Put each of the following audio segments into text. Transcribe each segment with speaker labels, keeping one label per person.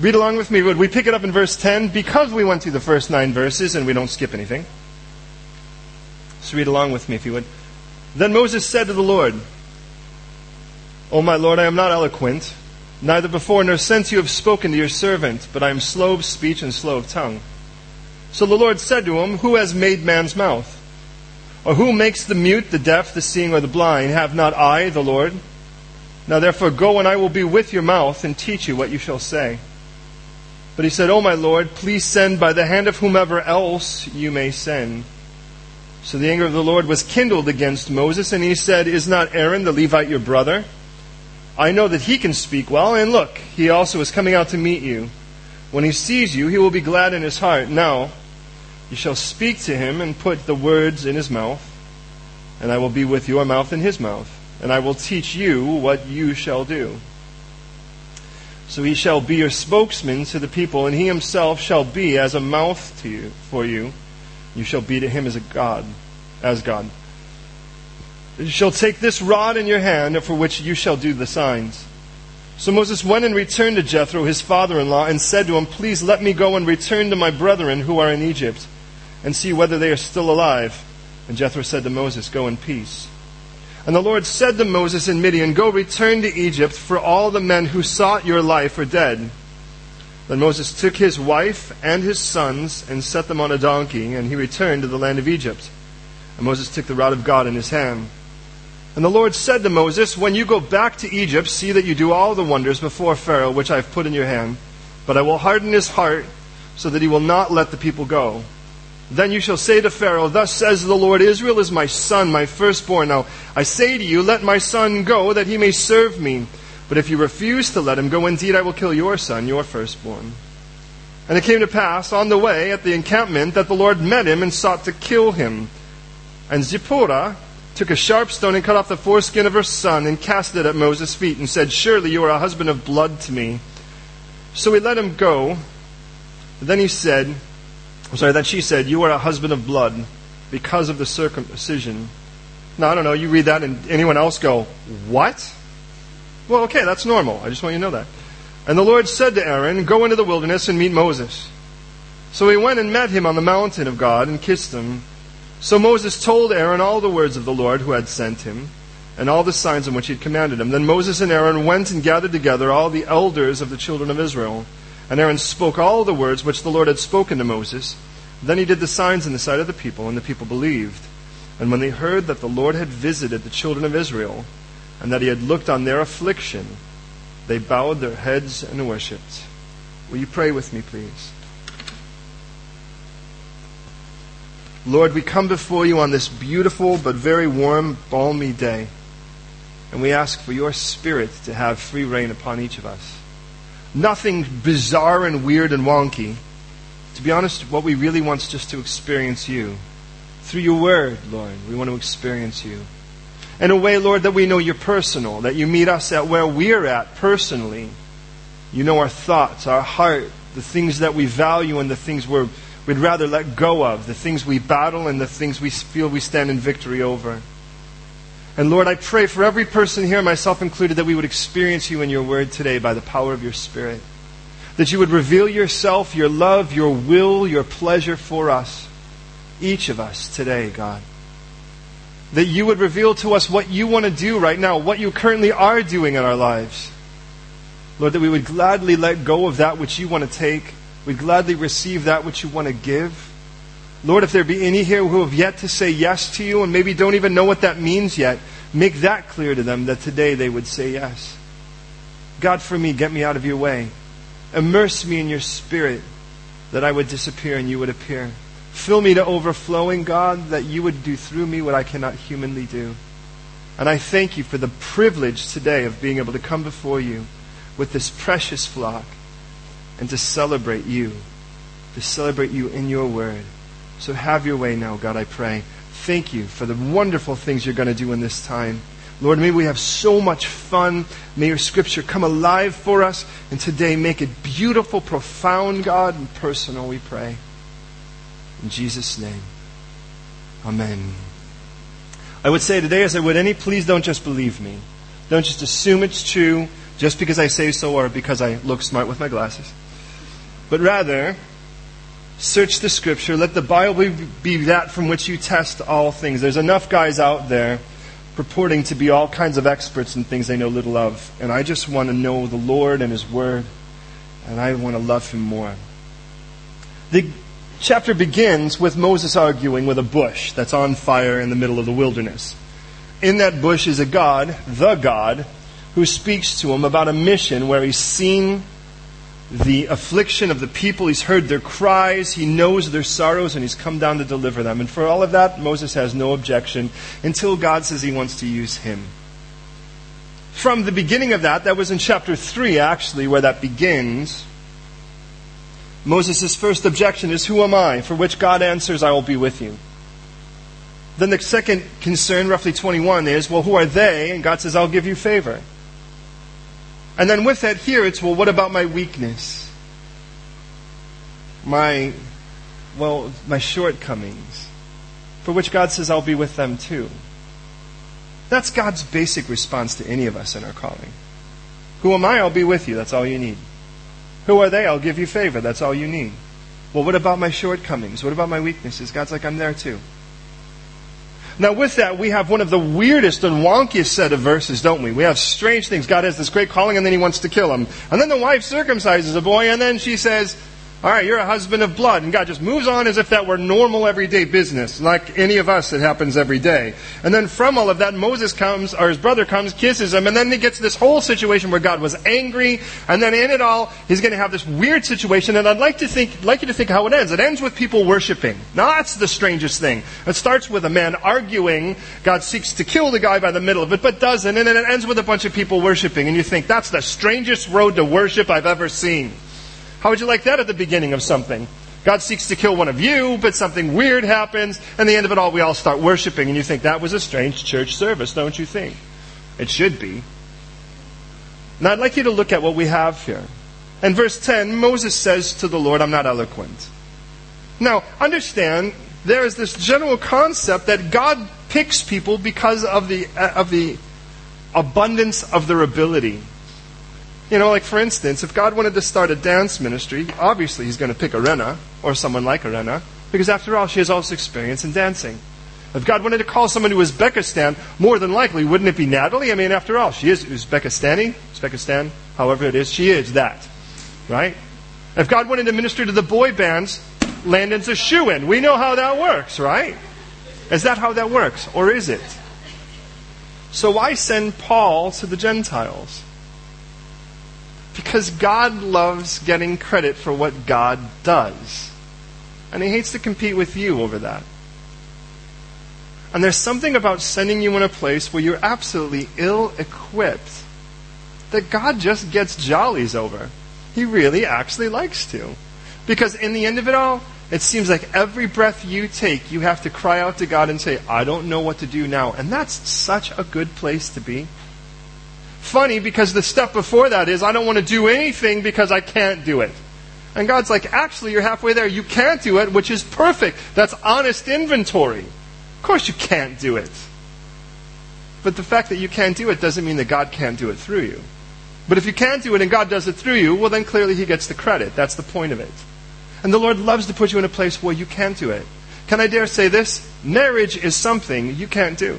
Speaker 1: Read along with me. Would we pick it up in verse 10? Because we went through the first nine verses and we don't skip anything. So read along with me if you would. Then Moses said to the Lord, O my Lord, I am not eloquent, neither before nor since you have spoken to your servant, but I am slow of speech and slow of tongue. So the Lord said to him, Who has made man's mouth? Or who makes the mute, the deaf, the seeing, or the blind? Have not I, the Lord? Now therefore go, and I will be with your mouth, and teach you what you shall say. But he said, O my Lord, please send by the hand of whomever else you may send. So the anger of the Lord was kindled against Moses, and he said, Is not Aaron the Levite your brother? I know that he can speak well, and look, he also is coming out to meet you. When he sees you, he will be glad in his heart. Now, you shall speak to him and put the words in his mouth, and I will be with your mouth in his mouth, and I will teach you what you shall do. So he shall be your spokesman to the people, and he himself shall be as a mouth to you for you. You shall be to him as a God, as God. You shall take this rod in your hand, for which you shall do the signs. So Moses went and returned to Jethro, his father in law, and said to him, Please let me go and return to my brethren who are in Egypt, and see whether they are still alive. And Jethro said to Moses, Go in peace. And the Lord said to Moses in Midian, Go return to Egypt, for all the men who sought your life are dead. Then Moses took his wife and his sons and set them on a donkey, and he returned to the land of Egypt. And Moses took the rod of God in his hand. And the Lord said to Moses, When you go back to Egypt, see that you do all the wonders before Pharaoh which I have put in your hand. But I will harden his heart, so that he will not let the people go. Then you shall say to Pharaoh, Thus says the Lord, Israel is my son, my firstborn. Now I say to you, Let my son go, that he may serve me. But if you refuse to let him go, indeed I will kill your son, your firstborn. And it came to pass on the way at the encampment that the Lord met him and sought to kill him. And Zipporah, took a sharp stone and cut off the foreskin of her son and cast it at Moses' feet and said, Surely you are a husband of blood to me. So he let him go. Then he said, I'm sorry, that she said, You are a husband of blood because of the circumcision. Now, I don't know, you read that and anyone else go, What? Well, okay, that's normal. I just want you to know that. And the Lord said to Aaron, Go into the wilderness and meet Moses. So he went and met him on the mountain of God and kissed him. So Moses told Aaron all the words of the Lord who had sent him, and all the signs in which he had commanded him. Then Moses and Aaron went and gathered together all the elders of the children of Israel. And Aaron spoke all the words which the Lord had spoken to Moses. Then he did the signs in the sight of the people, and the people believed. And when they heard that the Lord had visited the children of Israel, and that he had looked on their affliction, they bowed their heads and worshipped. Will you pray with me, please? Lord, we come before you on this beautiful but very warm, balmy day, and we ask for your Spirit to have free rein upon each of us. Nothing bizarre and weird and wonky. To be honest, what we really want is just to experience you. Through your word, Lord, we want to experience you. In a way, Lord, that we know you're personal, that you meet us at where we're at personally. You know our thoughts, our heart, the things that we value and the things we're we'd rather let go of, the things we battle and the things we feel we stand in victory over. And Lord, I pray for every person here, myself included, that we would experience you in your word today by the power of your Spirit. That you would reveal yourself, your love, your will, your pleasure for us, each of us today, God. That you would reveal to us what you want to do right now, what you currently are doing in our lives. Lord, that we would gladly let go of that which you want to take We'd gladly receive that which you want to give. Lord, if there be any here who have yet to say yes to you and maybe don't even know what that means yet, make that clear to them that today they would say yes. God, for me, get me out of your way. Immerse me in your spirit that I would disappear and you would appear. Fill me to overflowing, God, that you would do through me what I cannot humanly do. And I thank you for the privilege today of being able to come before you with this precious flock and to celebrate you, to celebrate you in your word. So have your way now, God, I pray. Thank you for the wonderful things you're going to do in this time. Lord, may we have so much fun. May your scripture come alive for us. And today make it beautiful, profound, God, and personal, we pray. In Jesus' name. Amen. I would say today, as I would any, please don't just believe me. Don't just assume it's true just because I say so or because I look smart with my glasses. but rather search the scripture. Let the Bible be that from which you test all things. There's enough guys out there purporting to be all kinds of experts in things they know little of. And I just want to know the Lord and His Word, and I want to love Him more. The chapter begins with Moses arguing with a bush that's on fire in the middle of the wilderness. In that bush is a God, the God, who speaks to him about a mission where he's seen the affliction of the people. He's heard their cries. He knows their sorrows, and he's come down to deliver them. And for all of that, Moses has no objection until God says he wants to use him. From the beginning of that, that was in chapter 3, actually, where that begins. Moses' first objection is, Who am I? For which God answers, I will be with you. Then the second concern, roughly 21, is, Well, who are they? And God says, I'll give you favor. And then with that here, it's, well, what about my weakness? My, well, my shortcomings, for which God says I'll be with them too. That's God's basic response to any of us in our calling. Who am I? I'll be with you. That's all you need. Who are they? I'll give you favor. That's all you need. Well, what about my shortcomings? What about my weaknesses? God's like, I'm there too. Now, with that, we have one of the weirdest and wonkiest set of verses, don't we? We have strange things. God has this great calling, and then he wants to kill him. And then the wife circumcises a boy, and then she says, all right, you're a husband of blood. And God just moves on as if that were normal everyday business, like any of us, it happens every day. And then from all of that, Moses comes, or his brother comes, kisses him, and then he gets this whole situation where God was angry. And then in it all, he's going to have this weird situation. And I'd like to think, like you to think how it ends. It ends with people worshiping. Now that's the strangest thing. It starts with a man arguing. God seeks to kill the guy by the middle of it, but doesn't. And then it ends with a bunch of people worshiping. And you think, that's the strangest road to worship I've ever seen. How would you like that at the beginning of something? God seeks to kill one of you, but something weird happens, and the end of it all, we all start worshiping, and you think that was a strange church service, don't you think? It should be. Now, I'd like you to look at what we have here. In verse 10, Moses says to the Lord, I'm not eloquent. Now, understand, there is this general concept that God picks people because of the, uh, of the abundance of their ability. You know, like for instance, if God wanted to start a dance ministry, obviously He's going to pick Arena or someone like Arena, because after all, she has all this experience in dancing. If God wanted to call someone to Uzbekistan, more than likely, wouldn't it be Natalie? I mean, after all, she is Uzbekistani, Uzbekistan, however it is, she is that. Right? If God wanted to minister to the boy bands, Landon's a shoe in. We know how that works, right? Is that how that works? Or is it? So why send Paul to the Gentiles? Because God loves getting credit for what God does. And He hates to compete with you over that. And there's something about sending you in a place where you're absolutely ill equipped that God just gets jollies over. He really actually likes to. Because in the end of it all, it seems like every breath you take, you have to cry out to God and say, I don't know what to do now. And that's such a good place to be funny because the step before that is, I don't want to do anything because I can't do it. And God's like, actually, you're halfway there. You can't do it, which is perfect. That's honest inventory. Of course, you can't do it. But the fact that you can't do it doesn't mean that God can't do it through you. But if you can't do it and God does it through you, well, then clearly He gets the credit. That's the point of it. And the Lord loves to put you in a place where you can do it. Can I dare say this? Marriage is something you can't do.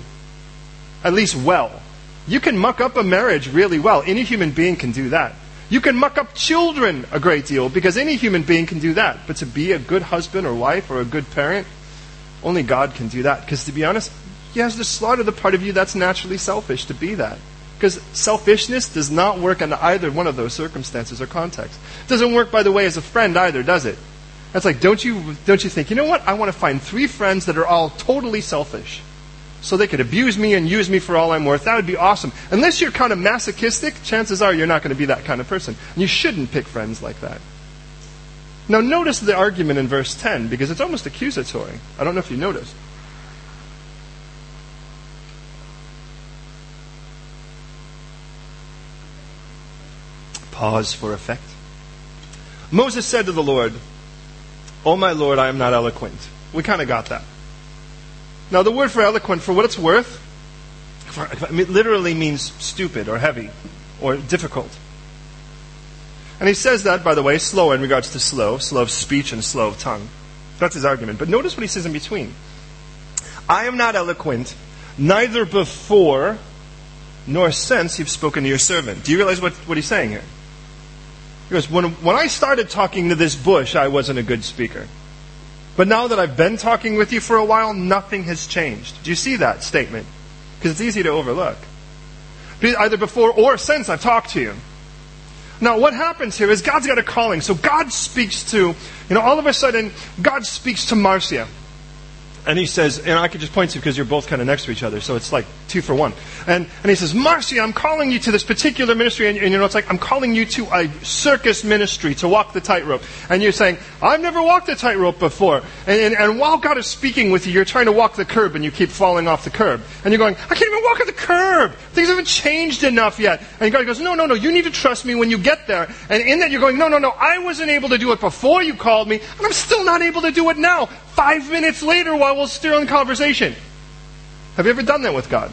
Speaker 1: At least well. You can muck up a marriage really well. Any human being can do that. You can muck up children a great deal because any human being can do that. But to be a good husband or wife or a good parent, only God can do that. Because to be honest, He has to slaughter the part of you that's naturally selfish to be that. Because selfishness does not work in either one of those circumstances or contexts. It doesn't work, by the way, as a friend either, does it? That's like, don't you, don't you think, you know what? I want to find three friends that are all totally selfish so they could abuse me and use me for all I'm worth. That would be awesome. Unless you're kind of masochistic, chances are you're not going to be that kind of person. And you shouldn't pick friends like that. Now, notice the argument in verse 10 because it's almost accusatory. I don't know if you noticed. Pause for effect. Moses said to the Lord, Oh, my Lord, I am not eloquent. We kind of got that. Now, the word for eloquent, for what it's worth, it literally means stupid or heavy or difficult. And he says that, by the way, slow in regards to slow, slow of speech and slow of tongue. That's his argument. But notice what he says in between. I am not eloquent, neither before nor since you've spoken to your servant. Do you realize what, what he's saying here? He goes, when, when I started talking to this bush, I wasn't a good speaker. But now that I've been talking with you for a while, nothing has changed. Do you see that statement? Because it's easy to overlook. Either before or since I've talked to you. Now, what happens here is God's got a calling. So God speaks to, you know, all of a sudden, God speaks to Marcia. And he says, and I could just point to you because you're both kind of next to each other, so it's like two for one. And, and he says, Marcy, I'm calling you to this particular ministry. And, and, you know, it's like, I'm calling you to a circus ministry to walk the tightrope. And you're saying, I've never walked a tightrope before. And, and, and, while God is speaking with you, you're trying to walk the curb and you keep falling off the curb. And you're going, I can't even walk at the curb. Things haven't changed enough yet. And God goes, no, no, no, you need to trust me when you get there. And in that you're going, no, no, no, I wasn't able to do it before you called me, and I'm still not able to do it now. Five minutes later while we're still in conversation. Have you ever done that with God?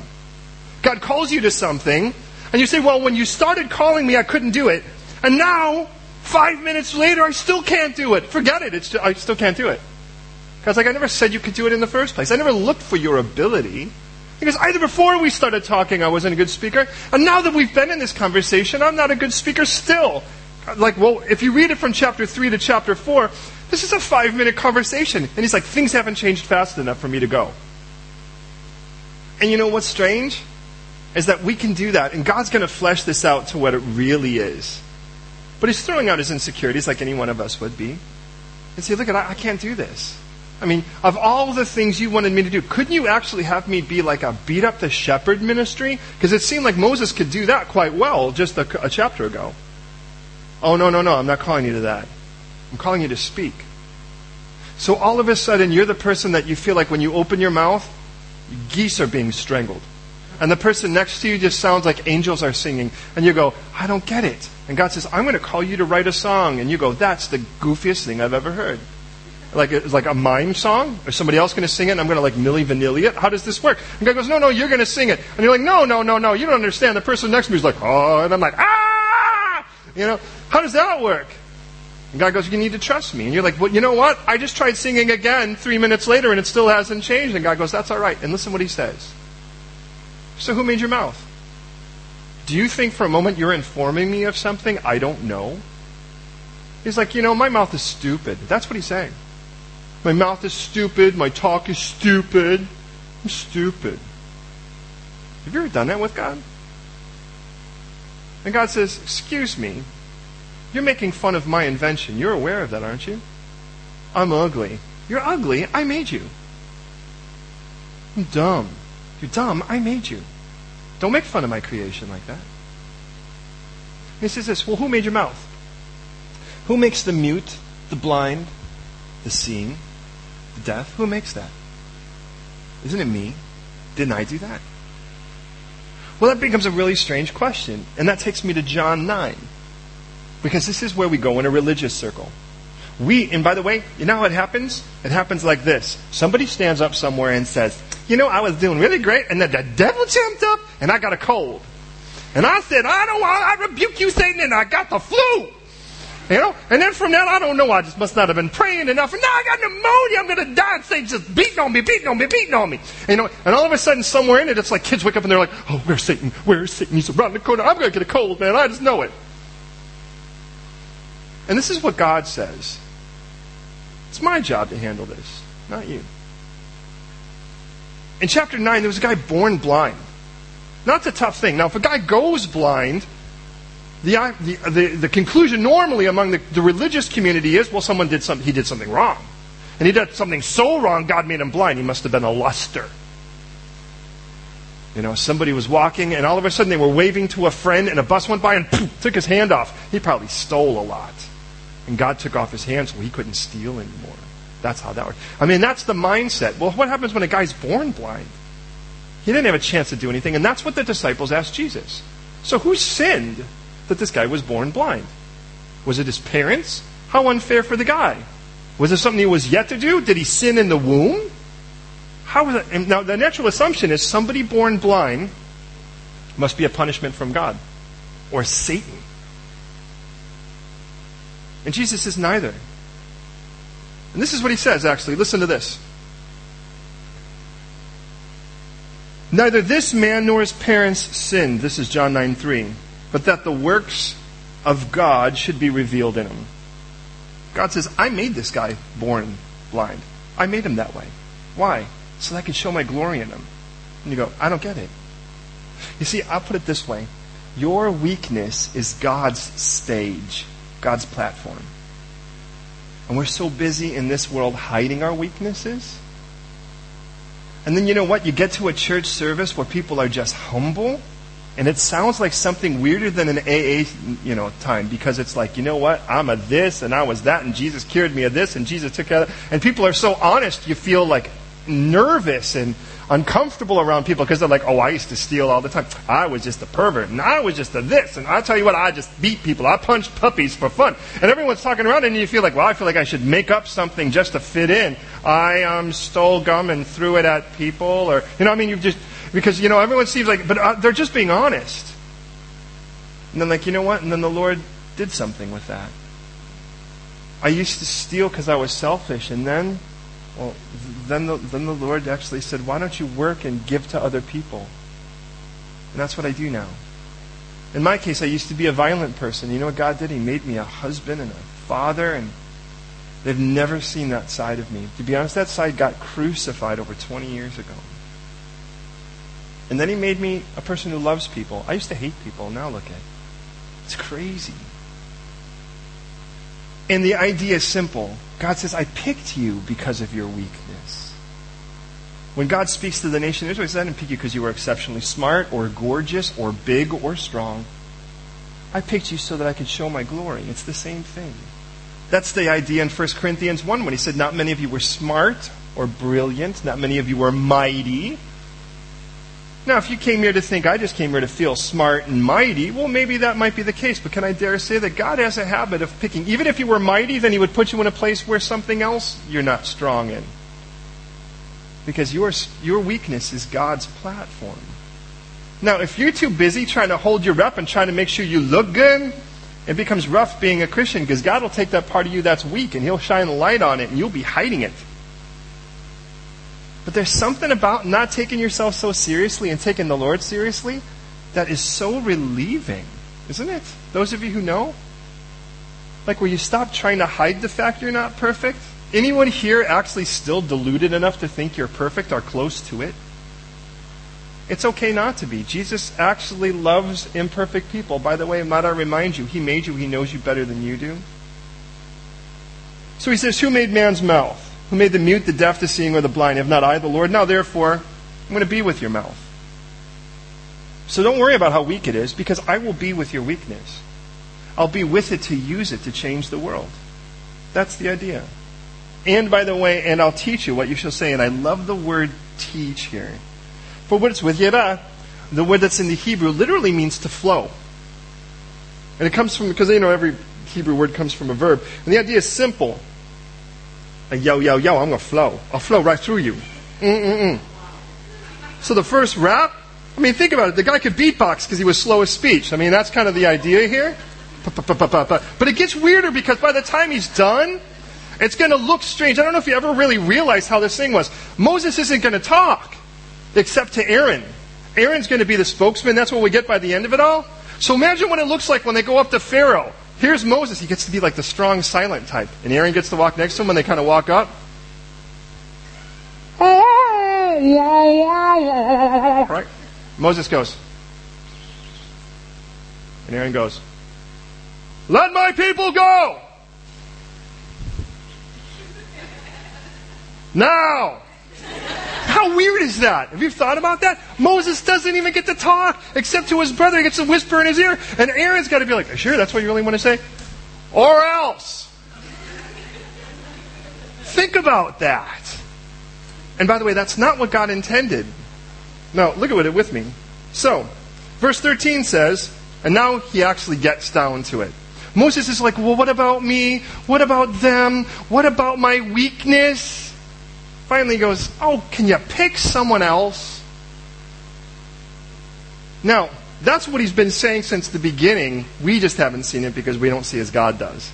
Speaker 1: God calls you to something, and you say, Well, when you started calling me, I couldn't do it. And now, five minutes later, I still can't do it. Forget it. It's, I still can't do it. God's like, I never said you could do it in the first place. I never looked for your ability. Because either before we started talking, I wasn't a good speaker, and now that we've been in this conversation, I'm not a good speaker still. Like, well, if you read it from chapter 3 to chapter 4, this is a five minute conversation. And he's like, things haven't changed fast enough for me to go. And you know what's strange? is that we can do that, and God's going to flesh this out to what it really is. But He's throwing out His insecurities like any one of us would be. And say, look, at I, I can't do this. I mean, of all the things you wanted me to do, couldn't you actually have me be like a beat up the shepherd ministry? Because it seemed like Moses could do that quite well just a, a chapter ago. Oh, no, no, no, I'm not calling you to that. I'm calling you to speak. So all of a sudden, you're the person that you feel like when you open your mouth, geese are being strangled and the person next to you just sounds like angels are singing, and you go, I don't get it. And God says, I'm going to call you to write a song. And you go, that's the goofiest thing I've ever heard. Like, it's like a mime song? Or somebody else going to sing it and I'm going to like Milli Vanilli it? How does this work? And God goes, no, no, you're going to sing it. And you're like, no, no, no, no, you don't understand. The person next to me is like, oh, and I'm like, ah! You know, how does that work? And God goes, you need to trust me. And you're like, well, you know what? I just tried singing again three minutes later and it still hasn't changed. And God goes, that's all right. And listen what he says. So who made your mouth? Do you think for a moment you're informing me of something I don't know? He's like, you know, my mouth is stupid. That's what he's saying. My mouth is stupid. My talk is stupid. I'm stupid. Have you ever done that with God? And God says, Excuse me, you're making fun of my invention. You're aware of that, aren't you? I'm ugly. You're ugly. I made you. I'm dumb. You're dumb. I made you. Don't make fun of my creation like that. he says this Well, who made your mouth? Who makes the mute, the blind, the seeing, the deaf? Who makes that? Isn't it me? Didn't I do that? Well, that becomes a really strange question. And that takes me to John 9. Because this is where we go in a religious circle. We, and by the way, you know how it happens? It happens like this. Somebody stands up somewhere and says, you know, I was doing really great, and then the devil jumped up, and I got a cold. And I said, I don't want, I rebuke you, Satan, and I got the flu. You know? And then from that, I don't know, I just must not have been praying enough. And now I got pneumonia, I'm going to die. And Satan's just beating on me, beating on me, beating on me. And, you know, and all of a sudden, somewhere in it, it's like kids wake up and they're like, oh, where's Satan? Where's Satan? He's around the corner. I'm going to get a cold, man. I just know it. And this is what God says. It's my job to handle this, not you. In chapter 9, there was a guy born blind. Not the tough thing. Now, if a guy goes blind, the, the, the, the conclusion normally among the, the religious community is, well, someone did something, he did something wrong. And he did something so wrong, God made him blind. He must have been a luster. You know, somebody was walking, and all of a sudden they were waving to a friend, and a bus went by and poof, took his hand off. He probably stole a lot. And God took off his hand so he couldn't steal anymore. That's how that works. I mean, that's the mindset. Well, what happens when a guy's born blind? He didn't have a chance to do anything, and that's what the disciples asked Jesus. So who sinned that this guy was born blind? Was it his parents? How unfair for the guy. Was it something he was yet to do? Did he sin in the womb? How was it? Now, the natural assumption is somebody born blind must be a punishment from God or Satan. And Jesus says, Neither. And this is what he says, actually. Listen to this. Neither this man nor his parents sinned. This is John 9 3. But that the works of God should be revealed in him. God says, I made this guy born blind. I made him that way. Why? So that I can show my glory in him. And you go, I don't get it. You see, I'll put it this way your weakness is God's stage, God's platform. And we're so busy in this world hiding our weaknesses. And then you know what? You get to a church service where people are just humble and it sounds like something weirder than an AA, you know, time because it's like, you know what? I'm a this and I was that and Jesus cured me of this and Jesus took care of that. And people are so honest, you feel like nervous and uncomfortable around people because they're like, oh, I used to steal all the time. I was just a pervert and I was just a this. And I tell you what, I just beat people. I punched puppies for fun. And everyone's talking around and you feel like, well, I feel like I should make up something just to fit in. I um, stole gum and threw it at people or, you know, I mean, you've just, because, you know, everyone seems like, but uh, they're just being honest. And then, like, you know what? And then the Lord did something with that. I used to steal because I was selfish. And then, well, then the, then the Lord actually said, why don't you work and give to other people? And that's what I do now. In my case, I used to be a violent person. You know what God did? He made me a husband and a father, and they've never seen that side of me. To be honest, that side got crucified over 20 years ago. And then he made me a person who loves people. I used to hate people. Now look at it. It's crazy. And the idea is simple. God says, I picked you because of your weakness. When God speaks to the nation of Israel, he says, I didn't pick you because you were exceptionally smart or gorgeous or big or strong. I picked you so that I could show my glory. It's the same thing. That's the idea in 1 Corinthians 1 when he said, Not many of you were smart or brilliant, not many of you were mighty, now, if you came here to think, I just came here to feel smart and mighty, well, maybe that might be the case. But can I dare say that God has a habit of picking, even if you were mighty, then He would put you in a place where something else you're not strong in. Because your, your weakness is God's platform. Now, if you're too busy trying to hold your rep and trying to make sure you look good, it becomes rough being a Christian because God will take that part of you that's weak and He'll shine a light on it and you'll be hiding it. But there's something about not taking yourself so seriously and taking the Lord seriously that is so relieving, isn't it? Those of you who know? Like where you stop trying to hide the fact you're not perfect. Anyone here actually still deluded enough to think you're perfect or close to it? It's okay not to be. Jesus actually loves imperfect people. By the way, might I remind you, He made you, He knows you better than you do. So He says, Who made man's mouth? Who made the mute, the deaf, the seeing, or the blind? Have not I, the Lord? Now, therefore, I'm going to be with your mouth. So don't worry about how weak it is, because I will be with your weakness. I'll be with it to use it to change the world. That's the idea. And by the way, and I'll teach you what you shall say. And I love the word teach here. For what it's with yada, the word that's in the Hebrew literally means to flow. And it comes from, because you know every Hebrew word comes from a verb. And the idea is simple Uh, yo, yo, yo, I'm going to flow. I'll flow right through you. Mm-mm-mm. So the first rap, I mean, think about it. The guy could beatbox because he was slow of speech. I mean, that's kind of the idea here. But it gets weirder because by the time he's done, it's going to look strange. I don't know if you ever really realized how this thing was. Moses isn't going to talk except to Aaron. Aaron's going to be the spokesman. That's what we get by the end of it all. So imagine what it looks like when they go up to Pharaoh. Here's Moses. He gets to be like the strong, silent type. And Aaron gets to walk next to him and they kind of walk up. Right? Moses goes. And Aaron goes, Let my people go! Now! How weird is that? Have you thought about that? Moses doesn't even get to talk except to his brother. He gets a whisper in his ear. And Aaron's got to be like, sure, that's what you really want to say? Or else. Think about that. And by the way, that's not what God intended. Now, look at it with me. So, verse 13 says, and now he actually gets down to it. Moses is like, well, what about me? What about them? What about my weakness? Finally goes, Oh, can you pick someone else? Now, that's what he's been saying since the beginning. We just haven't seen it because we don't see as God does.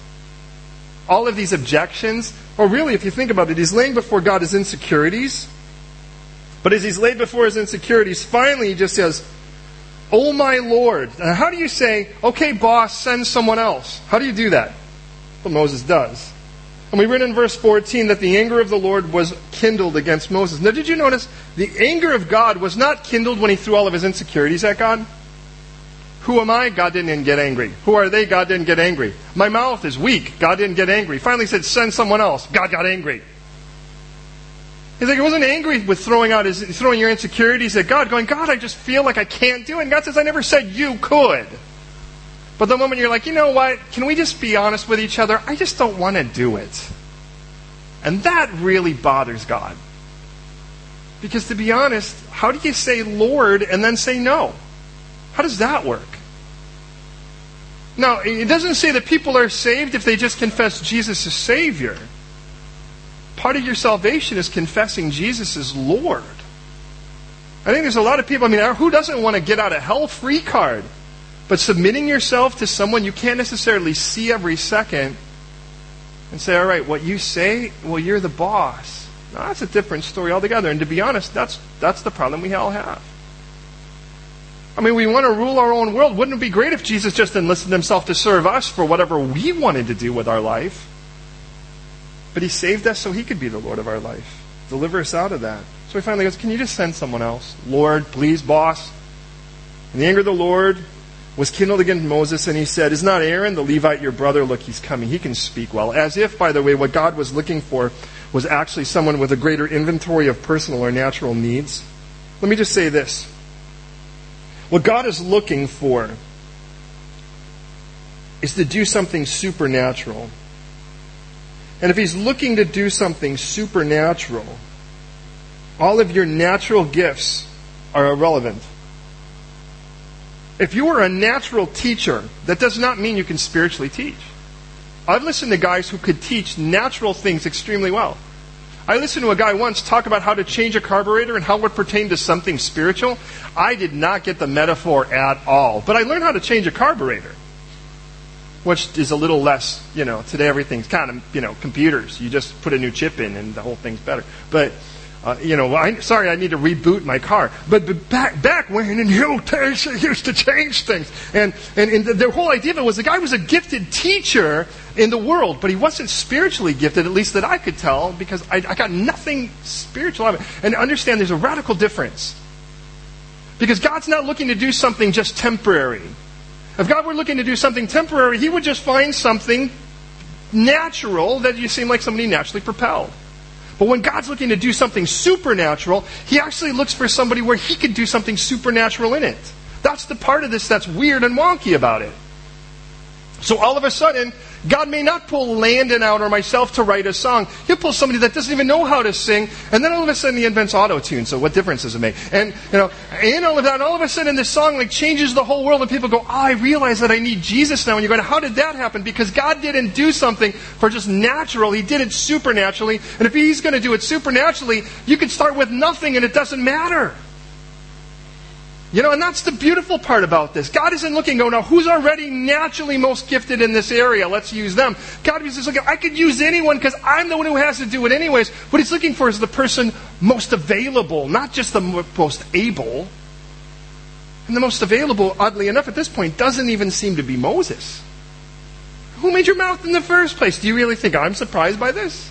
Speaker 1: all of these objections, or really, if you think about it, he's laying before God his insecurities. But as he's laid before his insecurities, finally he just says, Oh my Lord. Now, how do you say, okay, boss, send someone else? How do you do that? Well, Moses does. And we read in verse 14 that the anger of the Lord was kindled against Moses. Now, did you notice the anger of God was not kindled when he threw all of his insecurities at God? Who am I? God didn't get angry. Who are they? God didn't get angry. My mouth is weak. God didn't get angry. Finally said, send someone else. God got angry. He's like, he wasn't angry with throwing out his, throwing your insecurities at God, going, God, I just feel like I can't do it. And God says, I never said you could. But the moment you're like, you know what? Can we just be honest with each other? I just don't want to do it. And that really bothers God. Because to be honest, how do you say Lord and then say no? How does that work? Now, it doesn't say that people are saved if they just confess Jesus as Savior. Part of your salvation is confessing Jesus as Lord. I think there's a lot of people, I mean, who doesn't want to get out of hell free card? But submitting yourself to someone you can't necessarily see every second and say, all right, what you say, well, you're the boss. Now, that's a different story altogether. And to be honest, that's, that's the problem we all have. I mean, we want to rule our own world. Wouldn't it be great if Jesus just enlisted himself to serve us for whatever we wanted to do with our life? But he saved us so he could be the Lord of our life. Deliver us out of that. So he finally goes, Can you just send someone else? Lord, please, boss. In the anger of the Lord was kindled against Moses, and he said, Is not Aaron the Levite your brother? Look, he's coming. He can speak well. As if, by the way, what God was looking for was actually someone with a greater inventory of personal or natural needs. Let me just say this. What God is looking for is to do something supernatural. And if He's looking to do something supernatural, all of your natural gifts are irrelevant. If you are a natural teacher, that does not mean you can spiritually teach. I've listened to guys who could teach natural things extremely well. I listened to a guy once talk about how to change a carburetor and how it pertained to something spiritual. I did not get the metaphor at all, but I learned how to change a carburetor, which is a little less, you know, today everything's kind of, you know, computers. You just put a new chip in and the whole thing's better. But uh, you know, I, sorry, I need to reboot my car. But, but back back when in the old used to change things. And, and, and the whole idea of it was the guy was a gifted teacher in the world, but he wasn't spiritually gifted, at least that I could tell, because I, I got nothing spiritual out of it. And understand there's a radical difference. Because God's not looking to do something just temporary. If God were looking to do something temporary, He would just find something natural that you seem like somebody naturally propelled. But when God's looking to do something supernatural, He actually looks for somebody where He could do something supernatural in it. That's the part of this that's weird and wonky about it. So all of a sudden, God may not pull Landon out or myself to write a song. He'll pull somebody that doesn't even know how to sing, and then all of a sudden he invents auto tune. So what difference does it make? And you know, and all of that, all of a sudden this song like changes the whole world, and people go, "Oh, I realize that I need Jesus now." And you're going, "How did that happen?" Because God didn't do something for just natural; He did it supernaturally. And if He's going to do it supernaturally, you can start with nothing, and it doesn't matter. You know, and that's the beautiful part about this. God isn't looking, oh, now who's already naturally most gifted in this area? Let's use them. God is just looking, I could use anyone because I'm the one who has to do it anyways. What he's looking for is the person most available, not just the most able. And the most available, oddly enough, at this point, doesn't even seem to be Moses. Who made your mouth in the first place? Do you really think I'm surprised by this?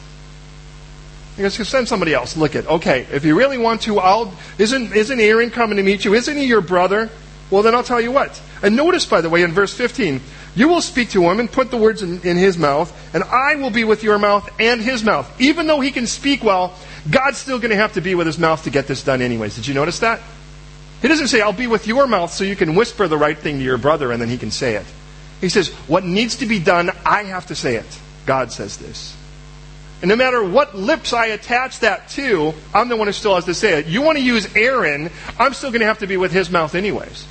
Speaker 1: He goes, send somebody else. Look at, okay, if you really want to, I'll, isn't, isn't Aaron coming to meet you? Isn't he your brother? Well, then I'll tell you what. And notice, by the way, in verse 15, you will speak to him and put the words in, in his mouth, and I will be with your mouth and his mouth. Even though he can speak well, God's still going to have to be with his mouth to get this done anyways. Did you notice that? He doesn't say, I'll be with your mouth so you can whisper the right thing to your brother and then he can say it. He says, what needs to be done, I have to say it. God says this. And no matter what lips I attach that to, I'm the one who still has to say it. You want to use Aaron, I'm still going to have to be with his mouth anyways.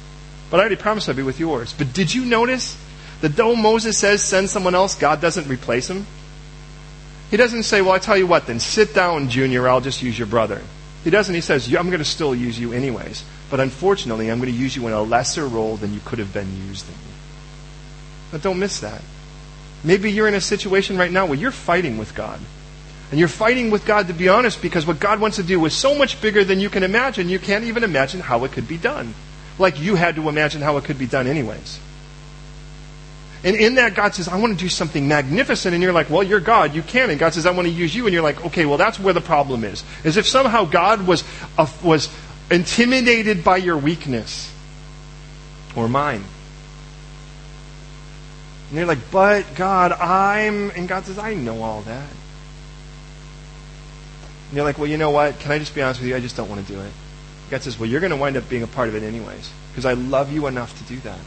Speaker 1: But I already promised I'd be with yours. But did you notice that though Moses says send someone else, God doesn't replace him? He doesn't say, well, I tell you what, then sit down, Junior, I'll just use your brother. He doesn't. He says, I'm going to still use you anyways. But unfortunately, I'm going to use you in a lesser role than you could have been used in. But don't miss that. Maybe you're in a situation right now where you're fighting with God. And you're fighting with God, to be honest, because what God wants to do is so much bigger than you can imagine. You can't even imagine how it could be done. Like you had to imagine how it could be done, anyways. And in that, God says, I want to do something magnificent. And you're like, well, you're God. You can. And God says, I want to use you. And you're like, okay, well, that's where the problem is. As if somehow God was, uh, was intimidated by your weakness or mine. And you're like, but God, I'm. And God says, I know all that. And you're like, well, you know what? Can I just be honest with you? I just don't want to do it. God says, well, you're going to wind up being a part of it anyways. Because I love you enough to do that.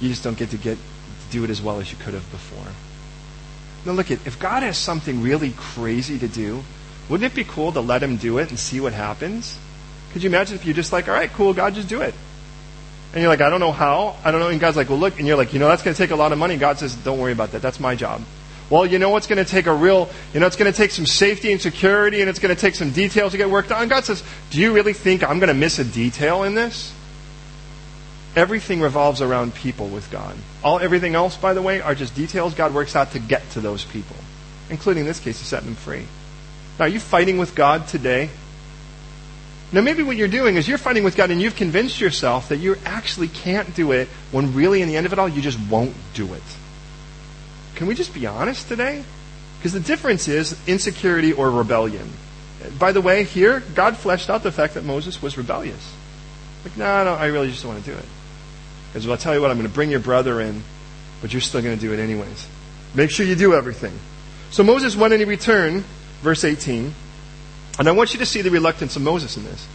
Speaker 1: You just don't get to get to do it as well as you could have before. Now look at if God has something really crazy to do, wouldn't it be cool to let him do it and see what happens? Could you imagine if you're just like, all right, cool, God, just do it. And you're like, I don't know how. I don't know. And God's like, well, look. And you're like, you know, that's going to take a lot of money. God says, don't worry about that. That's my job. Well, you know what's going to take a real, you know, it's going to take some safety and security and it's going to take some details to get worked on. God says, do you really think I'm going to miss a detail in this? Everything revolves around people with God. All everything else, by the way, are just details God works out to get to those people, including in this case, to set them free. Now, are you fighting with God today? Now, maybe what you're doing is you're fighting with God and you've convinced yourself that you actually can't do it when really, in the end of it all, you just won't do it. Can we just be honest today? Because the difference is insecurity or rebellion. By the way, here, God fleshed out the fact that Moses was rebellious. Like, no, no, I really just don't want to do it. Because well, I'll tell you what, I'm going to bring your brother in, but you're still going to do it anyways. Make sure you do everything. So Moses went and he returned, verse 18. And I want you to see the reluctance of Moses in this.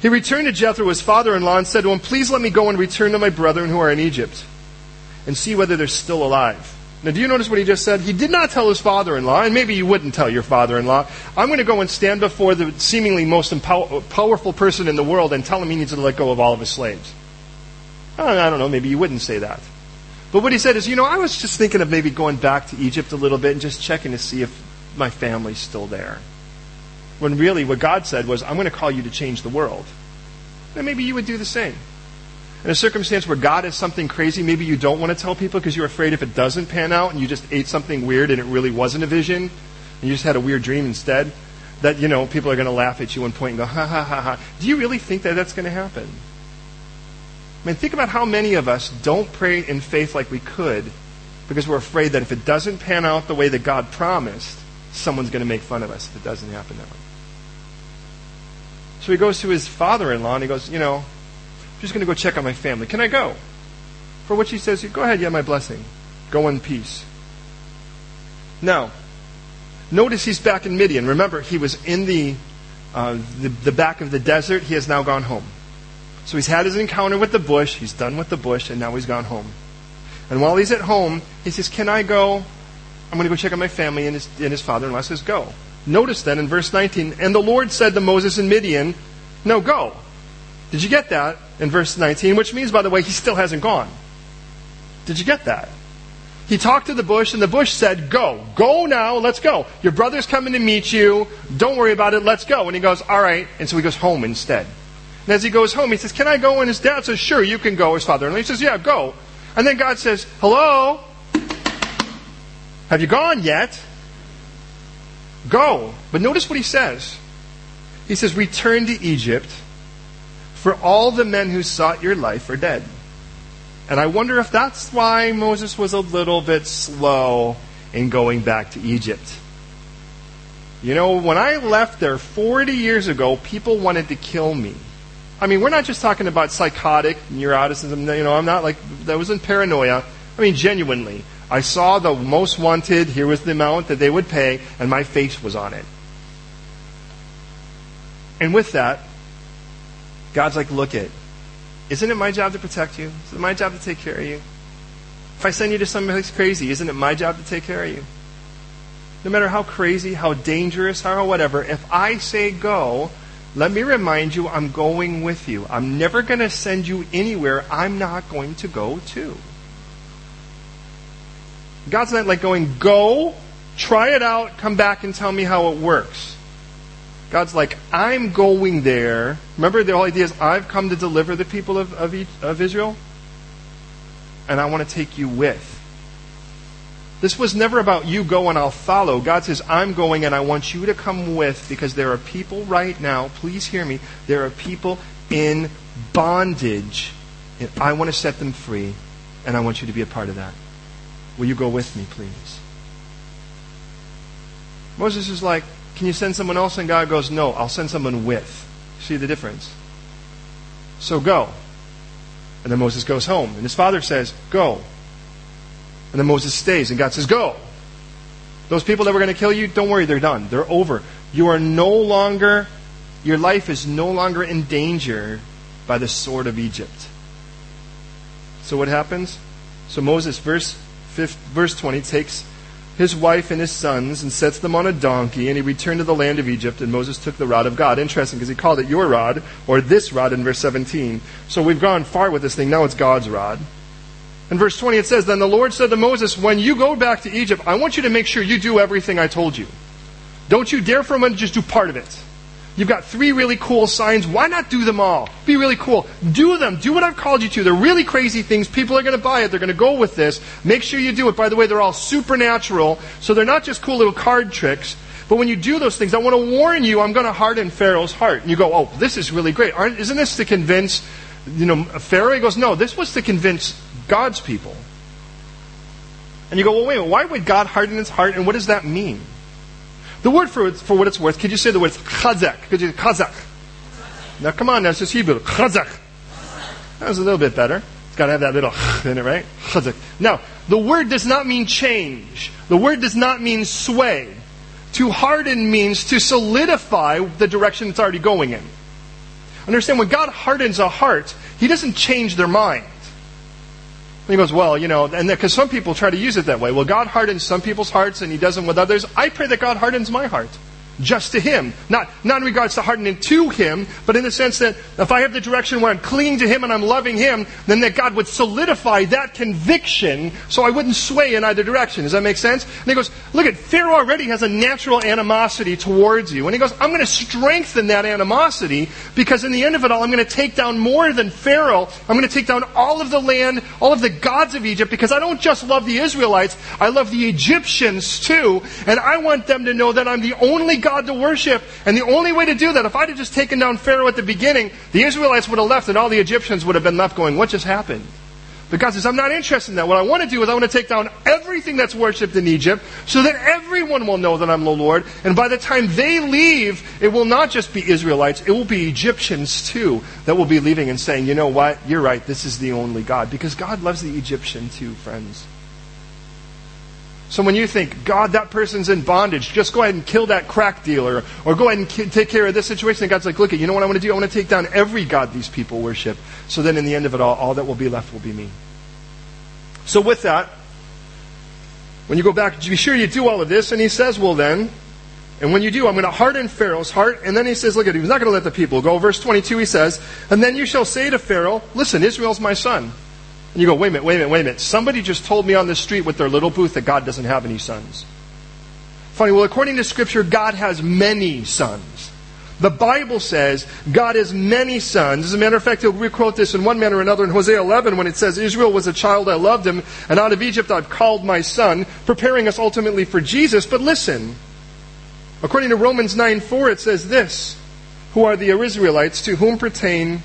Speaker 1: He returned to Jethro, his father in law, and said to him, Please let me go and return to my brethren who are in Egypt and see whether they're still alive. Now, do you notice what he just said? He did not tell his father in law, and maybe you wouldn't tell your father in law, I'm going to go and stand before the seemingly most empow- powerful person in the world and tell him he needs to let go of all of his slaves. I don't know, maybe you wouldn't say that. But what he said is, you know, I was just thinking of maybe going back to Egypt a little bit and just checking to see if my family's still there. When really what God said was, I'm going to call you to change the world. Then maybe you would do the same. In a circumstance where God is something crazy, maybe you don't want to tell people because you're afraid if it doesn't pan out and you just ate something weird and it really wasn't a vision and you just had a weird dream instead, that, you know, people are going to laugh at you one point and go, ha ha ha ha. Do you really think that that's going to happen? I mean, think about how many of us don't pray in faith like we could because we're afraid that if it doesn't pan out the way that God promised, someone's going to make fun of us if it doesn't happen that way. So he goes to his father in law and he goes, You know, I'm just going to go check on my family. Can I go? For which he says, Go ahead, you have my blessing. Go in peace. Now, notice he's back in Midian. Remember, he was in the, uh, the, the back of the desert. He has now gone home. So he's had his encounter with the bush, he's done with the bush, and now he's gone home. And while he's at home, he says, Can I go? I'm going to go check on my family. And his, and his father in law says, Go. Notice then in verse 19, And the Lord said to Moses in Midian, No, go. Did you get that in verse 19? Which means, by the way, he still hasn't gone. Did you get that? He talked to the bush, and the bush said, Go. Go now. Let's go. Your brother's coming to meet you. Don't worry about it. Let's go. And he goes, All right. And so he goes home instead. And as he goes home, he says, Can I go? And his dad says, Sure, you can go. His father And. He says, Yeah, go. And then God says, Hello? Have you gone yet? Go. But notice what he says. He says, Return to Egypt, for all the men who sought your life are dead. And I wonder if that's why Moses was a little bit slow in going back to Egypt. You know, when I left there 40 years ago, people wanted to kill me. I mean, we're not just talking about psychotic neuroticism. You know, I'm not like, that wasn't paranoia. I mean, genuinely. I saw the most wanted, here was the amount that they would pay, and my face was on it. And with that, God's like, look it. Isn't it my job to protect you? Is it my job to take care of you? If I send you to some place crazy, isn't it my job to take care of you? No matter how crazy, how dangerous, how whatever, if I say go, let me remind you, I'm going with you. I'm never going to send you anywhere I'm not going to go to. God's not like going, go, try it out, come back and tell me how it works. God's like, I'm going there. Remember, the whole idea is I've come to deliver the people of, of, of Israel, and I want to take you with. This was never about you go and I'll follow. God says, I'm going and I want you to come with because there are people right now, please hear me, there are people in bondage and I want to set them free and I want you to be a part of that. Will you go with me, please? Moses is like, Can you send someone else? And God goes, No, I'll send someone with. See the difference? So go. And then Moses goes home. And his father says, Go. And then Moses stays. And God says, Go. Those people that were going to kill you, don't worry, they're done. They're over. You are no longer, your life is no longer in danger by the sword of Egypt. So what happens? So Moses, verse, 5, verse 20, takes his wife and his sons and sets them on a donkey, and he returned to the land of Egypt, and Moses took the rod of God. Interesting, because he called it your rod, or this rod in verse 17. So we've gone far with this thing. Now it's God's rod. In verse 20 it says, Then the Lord said to Moses, When you go back to Egypt, I want you to make sure you do everything I told you. Don't you dare for a moment just do part of it. You've got three really cool signs. Why not do them all? Be really cool. Do them. Do what I've called you to. They're really crazy things. People are going to buy it. They're going to go with this. Make sure you do it. By the way, they're all supernatural. So they're not just cool little card tricks. But when you do those things, I want to warn you, I'm going to harden Pharaoh's heart. And you go, oh, this is really great. Aren't, isn't this to convince, you know, Pharaoh? He goes, no, this was to convince God's people. And you go, well, wait, why would God harden his heart? And what does that mean? The word for, it, for what it's worth, could you say the word chazak? Could you chazak? Now come on, that's just Hebrew. Chazak. That was a little bit better. It's got to have that little ch in it, right? Chazak. Now, the word does not mean change. The word does not mean sway. To harden means to solidify the direction it's already going in. Understand, when God hardens a heart, He doesn't change their mind. He goes, well, you know, and because some people try to use it that way. Well, God hardens some people's hearts and he doesn't with others. I pray that God hardens my heart just to Him. Not, not in regards to hardening to Him, but in the sense that if I have the direction where I'm clinging to Him and I'm loving Him, then that God would solidify that conviction so I wouldn't sway in either direction. Does that make sense? And he goes, look at, Pharaoh already has a natural animosity towards you. And he goes, I'm going to strengthen that animosity because in the end of it all, I'm going to take down more than Pharaoh. I'm going to take down all of the land, all of the gods of Egypt because I don't just love the Israelites, I love the Egyptians too. And I want them to know that I'm the only God to worship. And the only way to do that, if I'd have just taken down Pharaoh at the beginning, the Israelites would have left and all the Egyptians would have been left going, what just happened? But God says, I'm not interested in that. What I want to do is I want to take down everything that's worshipped in Egypt so that everyone will know that I'm the Lord. And by the time they leave, it will not just be Israelites, it will be Egyptians too that will be leaving and saying, you know what? You're right. This is the only God. Because God loves the Egyptian too, friends. So when you think, God, that person's in bondage, just go ahead and kill that crack dealer, or go ahead and take care of this situation, and God's like, look, you know what I want to do? I want to take down every God these people worship. So then in the end of it all, all that will be left will be me. So with that, when you go back, be sure you do all of this, and he says, well then, and when you do, I'm going to harden Pharaoh's heart. And then he says, look at it, he's not going to let the people go. Verse 22, he says, and then you shall say to Pharaoh, listen, Israel's my son. And you go, wait a minute, wait a minute, wait a minute. Somebody just told me on the street with their little booth that God doesn't have any sons. Funny, well, according to Scripture, God has many sons. The Bible says God has many sons. As a matter of fact, we quote this in one manner or another in Hosea 11 when it says, Israel was a child, I loved him, and out of Egypt I've called my son, preparing us ultimately for Jesus. But listen, according to Romans 9 4, it says this Who are the Israelites to whom pertain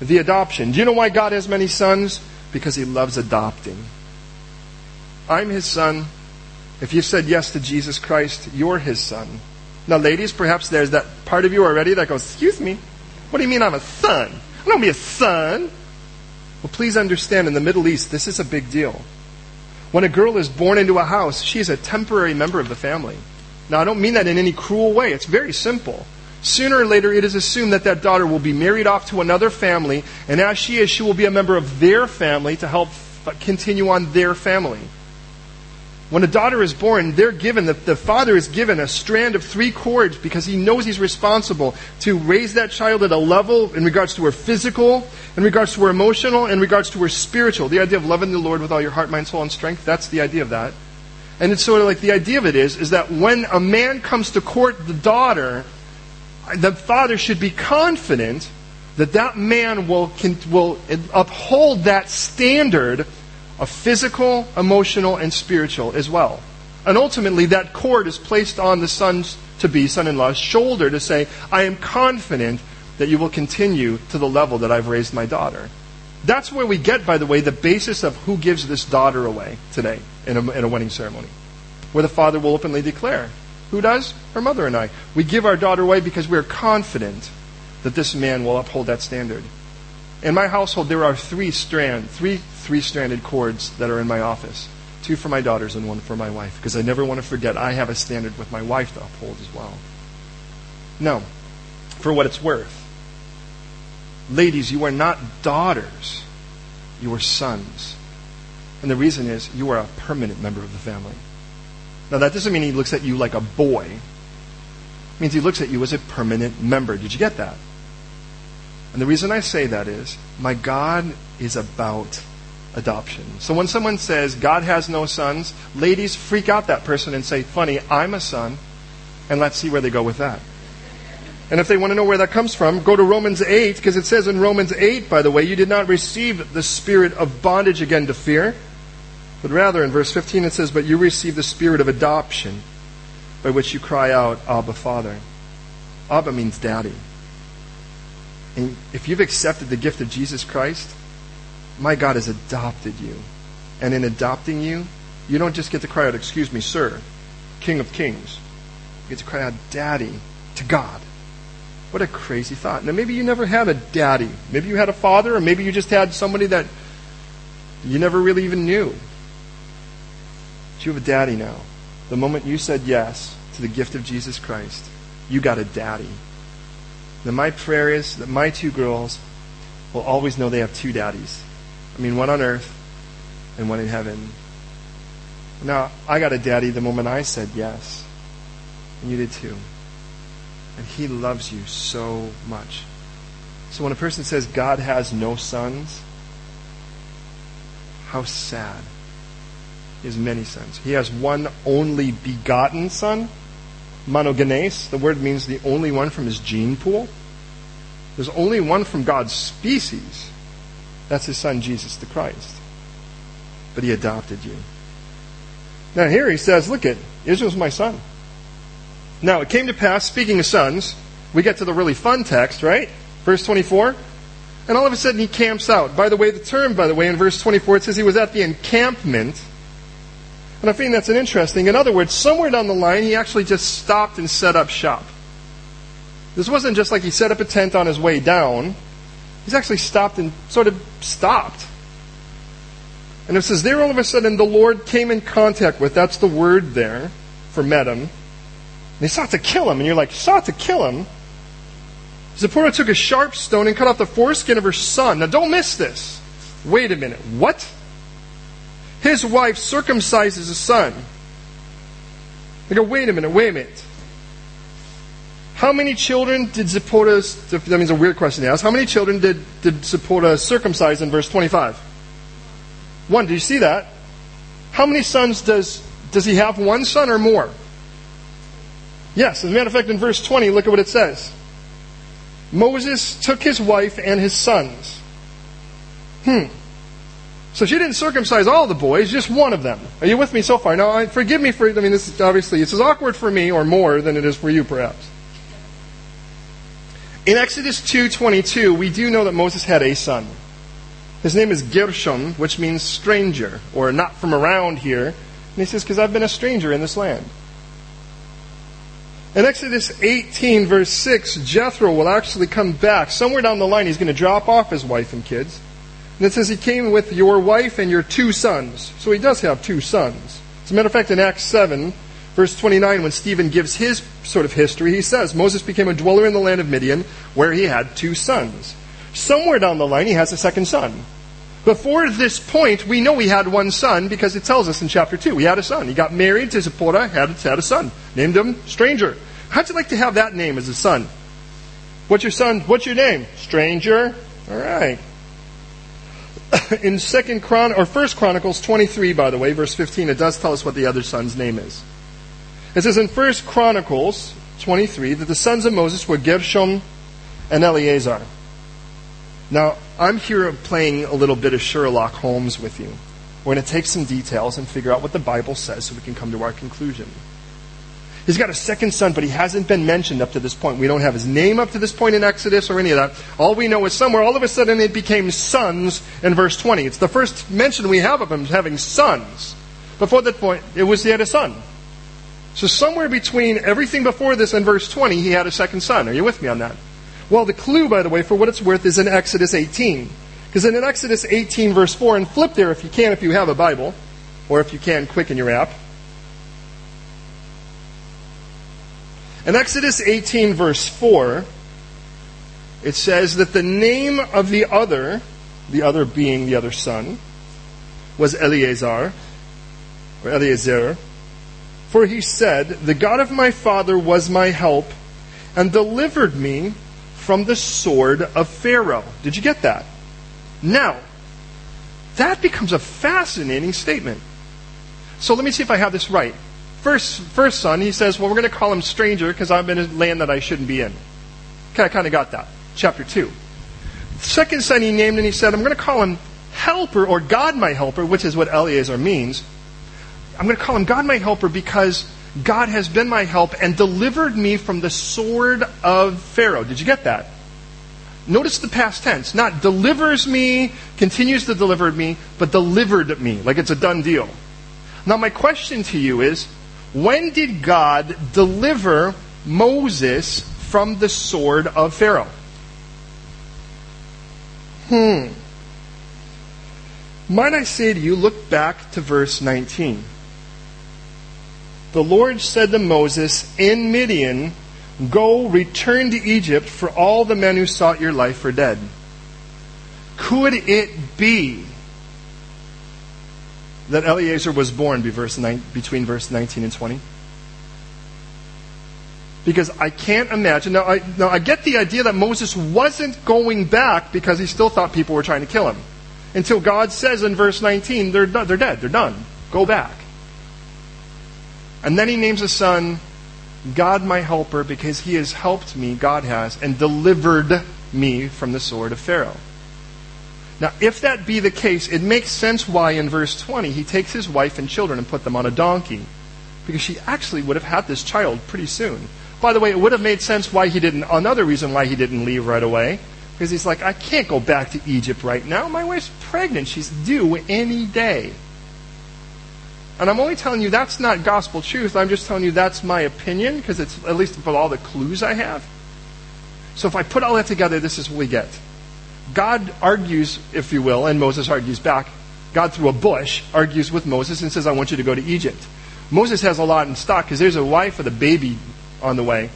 Speaker 1: the adoption? Do you know why God has many sons? Because he loves adopting. I'm his son. If you said yes to Jesus Christ, you're his son. Now, ladies, perhaps there's that part of you already that goes, Excuse me, what do you mean I'm a son? I don't be a son. Well, please understand, in the Middle East, this is a big deal. When a girl is born into a house, she's a temporary member of the family. Now, I don't mean that in any cruel way. It's very simple. Sooner or later, it is assumed that that daughter will be married off to another family, and as she is, she will be a member of their family to help continue on their family. When a daughter is born, they're given, the, the father is given a strand of three cords because he knows he's responsible to raise that child at a level in regards to her physical, in regards to her emotional, in regards to her spiritual. The idea of loving the Lord with all your heart, mind, soul, and strength, that's the idea of that. And it's sort of like the idea of it is, is that when a man comes to court the daughter, the father should be confident that that man will, will uphold that standard of physical, emotional, and spiritual as well. And ultimately, that cord is placed on the son's to be son in law's shoulder to say, I am confident that you will continue to the level that I've raised my daughter. That's where we get, by the way, the basis of who gives this daughter away today in a, in a wedding ceremony. Where the father will openly declare, Who does? Her mother and I. We give our daughter away because we're confident that this man will uphold that standard. In my household, there are three strand, three three-stranded cords that are in my office. Two for my daughters and one for my wife, because I never want to forget I have a standard with my wife to uphold as well. No, for what it's worth. Ladies, you are not daughters, you are sons. And the reason is you are a permanent member of the family. Now, that doesn't mean he looks at you like a boy. It means he looks at you as a permanent member. Did you get that? And the reason I say that is my God is about adoption. So when someone says God has no sons, ladies freak out that person and say, Funny, I'm a son. And let's see where they go with that. And if they want to know where that comes from, go to Romans 8, because it says in Romans 8, by the way, you did not receive the spirit of bondage again to fear, but rather in verse 15 it says, But you receive the spirit of adoption, by which you cry out, Abba, Father. Abba means daddy. And if you've accepted the gift of Jesus Christ, my God has adopted you. And in adopting you, you don't just get to cry out, Excuse me, sir, King of Kings. You get to cry out, Daddy, to God. What a crazy thought. Now, maybe you never had a daddy. Maybe you had a father, or maybe you just had somebody that you never really even knew. You have a daddy now. The moment you said yes to the gift of Jesus Christ, you got a daddy. Then my prayer is that my two girls will always know they have two daddies. I mean, one on earth and one in heaven. Now, I got a daddy the moment I said yes. And you did too. And he loves you so much. So when a person says God has no sons, how sad. Has many sons. He has one only begotten son, monogenes. The word means the only one from his gene pool. There's only one from God's species. That's his son, Jesus the Christ. But he adopted you. Now here he says, look at, Israel's my son. Now it came to pass, speaking of sons, we get to the really fun text, right? Verse 24. And all of a sudden he camps out. By the way, the term, by the way, in verse 24, it says he was at the encampment. And I think that's an interesting. In other words, somewhere down the line, he actually just stopped and set up shop. This wasn't just like he set up a tent on his way down. He's actually stopped and sort of stopped. And it says, there all of a sudden the Lord came in contact with, that's the word there for met him. And he sought to kill him. And you're like, sought to kill him? Zipporah took a sharp stone and cut off the foreskin of her son. Now don't miss this. Wait a minute. What? His wife circumcises a son. I go, wait a minute, wait a minute. How many children did Zipporah, that means a weird question to ask, how many children did, did Zipporah circumcise in verse 25? One, do you see that? How many sons does, does he have? One son or more? Yes, as a matter of fact, in verse 20, look at what it says. Moses took his wife and his sons. Hmm. So she didn't circumcise all the boys, just one of them. Are you with me so far? Now, forgive me for, I mean, this is obviously, it's as awkward for me or more than it is for you, perhaps. In Exodus 2:22, we do know that Moses had a son. His name is Gershom, which means stranger or not from around here. And he says, "Because I've been a stranger in this land." In Exodus 18, verse 6, Jethro will actually come back. Somewhere down the line, he's going to drop off his wife and kids. And it says he came with your wife and your two sons. So he does have two sons. As a matter of fact, in Acts 7, Verse 29, when Stephen gives his sort of history, he says, Moses became a dweller in the land of Midian, where he had two sons. Somewhere down the line, he has a second son. Before this point, we know he had one son because it tells us in chapter 2. He had a son. He got married to Zipporah, had, had a son. Named him Stranger. How'd you like to have that name as a son? What's your son? What's your name? Stranger. All right. In Second Chron or First Chronicles 23, by the way, verse 15, it does tell us what the other son's name is. It says in 1 Chronicles 23 that the sons of Moses were Gershom and Eleazar. Now, I'm here playing a little bit of Sherlock Holmes with you, We're going to take some details and figure out what the Bible says so we can come to our conclusion. He's got a second son, but he hasn't been mentioned up to this point. We don't have his name up to this point in Exodus or any of that. All we know is somewhere, all of a sudden, it became sons in verse 20. It's the first mention we have of him having sons. Before that point, it was he had a son. So somewhere between everything before this and verse 20, he had a second son. Are you with me on that? Well, the clue, by the way, for what it's worth, is in Exodus 18. Because in Exodus 18, verse 4, and flip there if you can, if you have a Bible, or if you can, quick in your app. In Exodus 18, verse 4, it says that the name of the other, the other being the other son, was Eleazar, or Eliezer. For he said, The God of my father was my help and delivered me from the sword of Pharaoh. Did you get that? Now, that becomes a fascinating statement. So let me see if I have this right. First, first son, he says, well, we're going to call him stranger because I'm in a land that I shouldn't be in. Okay, I kind of got that. Chapter 2. Second son he named and he said, I'm going to call him helper or God my helper, which is what Eleazar means. I'm going to call him God my helper because God has been my help and delivered me from the sword of Pharaoh. Did you get that? Notice the past tense. Not delivers me, continues to deliver me, but delivered me, like it's a done deal. Now, my question to you is when did God deliver Moses from the sword of Pharaoh? Hmm. Might I say to you, look back to verse 19. The Lord said to Moses in Midian, Go, return to Egypt, for all the men who sought your life are dead. Could it be that Eliezer was born between verse 19 and 20? Because I can't imagine. Now I, now, I get the idea that Moses wasn't going back because he still thought people were trying to kill him. Until God says in verse 19, they're, they're dead, they're done. Go back. And then he names his son God my helper because he has helped me, God has, and delivered me from the sword of Pharaoh. Now, if that be the case, it makes sense why in verse 20 he takes his wife and children and put them on a donkey. Because she actually would have had this child pretty soon. By the way, it would have made sense why he didn't, another reason why he didn't leave right away. Because he's like, I can't go back to Egypt right now. My wife's pregnant. She's due any day. And I'm only telling you that's not gospel truth. I'm just telling you that's my opinion because it's at least with all the clues I have. So if I put all that together, this is what we get. God argues, if you will, and Moses argues back. God, through a bush, argues with Moses and says, I want you to go to Egypt. Moses has a lot in stock because there's a wife with a baby on the way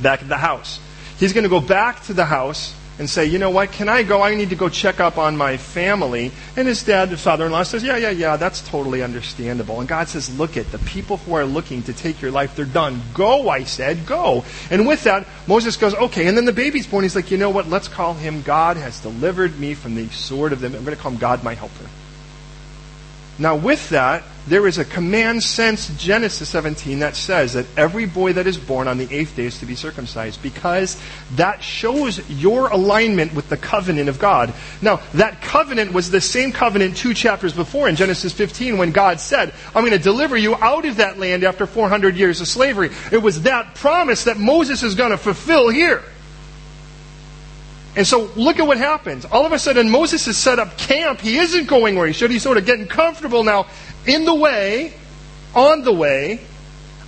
Speaker 1: back at the house. He's going to go back to the house and say, you know what, can I go? I need to go check up on my family. And his dad, the father in law, says, yeah, yeah, yeah, that's totally understandable. And God says, look at the people who are looking to take your life, they're done. Go, I said, go. And with that, Moses goes, okay. And then the baby's born. He's like, you know what, let's call him God has delivered me from the sword of them. I'm going to call him God my helper. Now, with that, there is a command since Genesis 17 that says that every boy that is born on the eighth day is to be circumcised because that shows your alignment with the covenant of God. Now, that covenant was the same covenant two chapters before in Genesis 15 when God said, I'm going to deliver you out of that land after 400 years of slavery. It was that promise that Moses is going to fulfill here. And so look at what happens. All of a sudden, Moses has set up camp. He isn't going where he should. He's sort of getting comfortable now in the way, on the way.